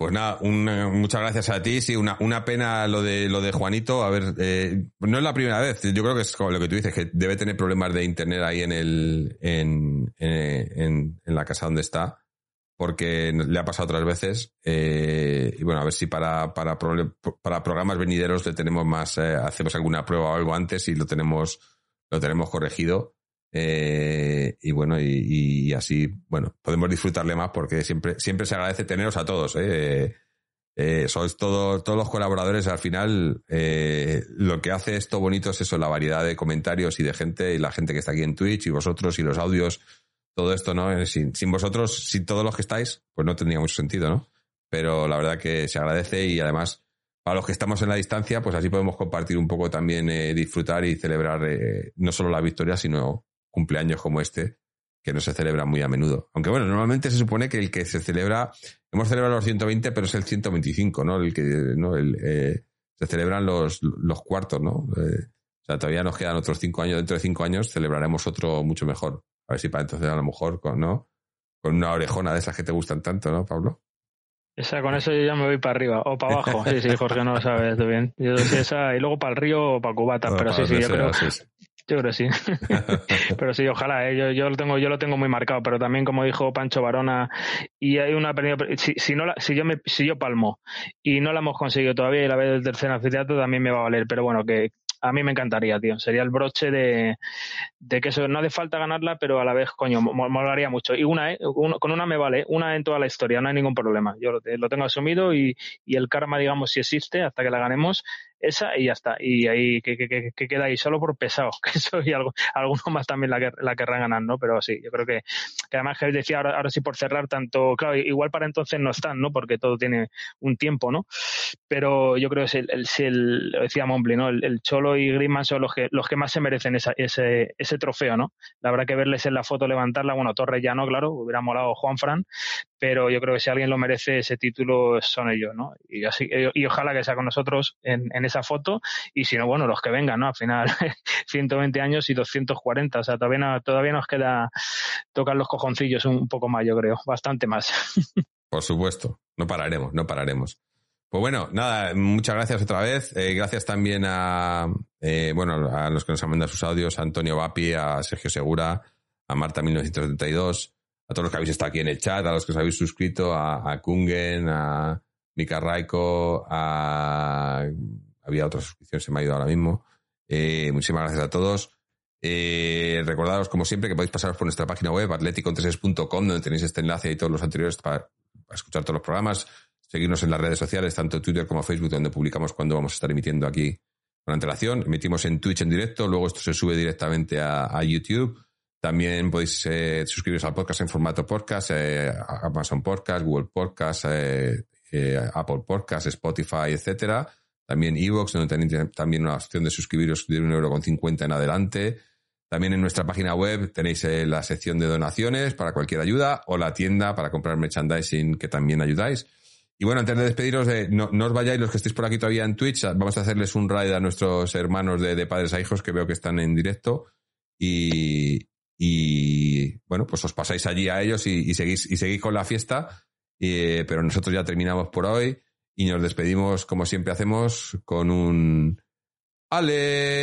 Pues nada, muchas gracias a ti. Sí, una, una pena lo de lo de Juanito. A ver, eh, no es la primera vez. Yo creo que es como lo que tú dices, que debe tener problemas de internet ahí en el en, en, en la casa donde está, porque le ha pasado otras veces. Eh, y bueno, a ver si para, para, para programas venideros le tenemos más, eh, hacemos alguna prueba o algo antes y lo tenemos, lo tenemos corregido. Eh, y bueno, y, así, bueno, podemos disfrutarle más porque siempre, siempre se agradece teneros a todos. ¿eh? Eh, sois todos los colaboradores. Al final, lo que hace esto bonito es eso, la variedad de comentarios y de gente, y la gente que está aquí en Twitch, y vosotros, y los audios, todo esto, ¿no? Sin, sin vosotros, sin todos los que estáis, pues no tendría mucho sentido, ¿no? Pero la verdad que se agradece y además, para los que estamos en la distancia, pues así podemos compartir un poco también, disfrutar y celebrar no solo la victoria, sino cumpleaños como este, que no se celebra muy a menudo. Aunque bueno, normalmente se supone que el que se celebra, hemos celebrado los 120, pero es el 125, ¿no? El que, ¿no? El, eh, se celebran los, los cuartos, ¿no? Eh, o sea, todavía nos quedan otros cinco años. Dentro de cinco años celebraremos otro mucho mejor. A ver si para entonces a lo mejor, con, ¿no? Con una orejona de esas que te gustan tanto, ¿no, Pablo? Esa, con eso yo ya me voy para arriba o para abajo. Sí, sí, Jorge no lo sabes bien. Yo sé esa, y luego para el río o para Cubata, pero sí, sí, yo creo. Yo creo que sí. pero sí, ojalá. ¿eh? Yo, yo, lo tengo, yo lo tengo muy marcado, pero también, como dijo Pancho Barona, y hay una si, si, no si yo me, si yo palmo y no la hemos conseguido todavía y la vez del tercer anfiteatro también me va a valer. Pero bueno, que, a mí me encantaría, tío. Sería el broche de, de que eso no hace falta ganarla, pero a la vez, coño, molaría mucho. Y una, ¿eh? con una me vale, una en toda la historia, no hay ningún problema. Yo lo, lo tengo asumido y, y, el karma, digamos, si existe, hasta que la ganemos, esa y ya está. Y ahí que, que, que, queda ahí solo por pesado, que eso y algo, alguno más también la, la querrán ganar, ¿no? Pero sí, yo creo que, que además que decía ahora, sí por cerrar tanto, claro, igual para entonces no están, ¿no? Porque todo tiene un tiempo, ¿no? Pero yo creo que es el, el, lo decía Mombly, ¿no? El, Cholo y Griezmann son los que, los que más se merecen esa, ese, ese trofeo, ¿no? Verdad que verles en la foto levantarla, bueno, Torres ya no, claro, hubiera molado Juan Fran, pero yo creo que si alguien lo merece ese título son ellos, ¿no? Y así, y ojalá que sea con nosotros en, en esa foto y si no, bueno, los que vengan, ¿no? Al final 120 años y 240, o sea, todavía, todavía nos queda tocar los cojoncillos un poco más, yo creo, bastante más. Por supuesto, no pararemos, no pararemos. Pues bueno, nada, muchas gracias otra vez. Eh, gracias también a, eh, bueno, a los que nos han mandado sus audios, a Antonio Vapi, a Sergio Segura, a Marta 1972, a todos los que habéis estado aquí en el chat, a los que os habéis suscrito, a, Kungen, a Mika Raiko, a había otra suscripción, se me ha ido ahora mismo. Eh, muchísimas gracias a todos. Eh, recordaros, como siempre, que podéis pasaros por nuestra página web, atleticontreses.com, donde tenéis este enlace y todos los anteriores para, escuchar todos los programas. Seguirnos en las redes sociales, tanto Twitter como Facebook, donde publicamos cuando vamos a estar emitiendo aquí con antelación. Emitimos en Twitch en directo, luego esto se sube directamente a, YouTube. También podéis eh, suscribiros al podcast en formato podcast, eh, Amazon Podcast, Google Podcast, Apple Podcast, Spotify, etcétera. También Evox, donde tenéis también una opción de suscribiros de un euro con cincuenta en adelante. También en nuestra página web tenéis eh, la sección de donaciones para cualquier ayuda o la tienda para comprar merchandising que también ayudáis. Y bueno, antes de despediros, eh, no, os vayáis los que estéis por aquí todavía en Twitch. Vamos a hacerles un raid a nuestros hermanos de, padres a hijos que veo que están en directo. Y, bueno, pues os pasáis allí a ellos y, seguís, y seguís con la fiesta. Eh, pero nosotros ya terminamos por hoy y nos despedimos como siempre hacemos con un Aleti.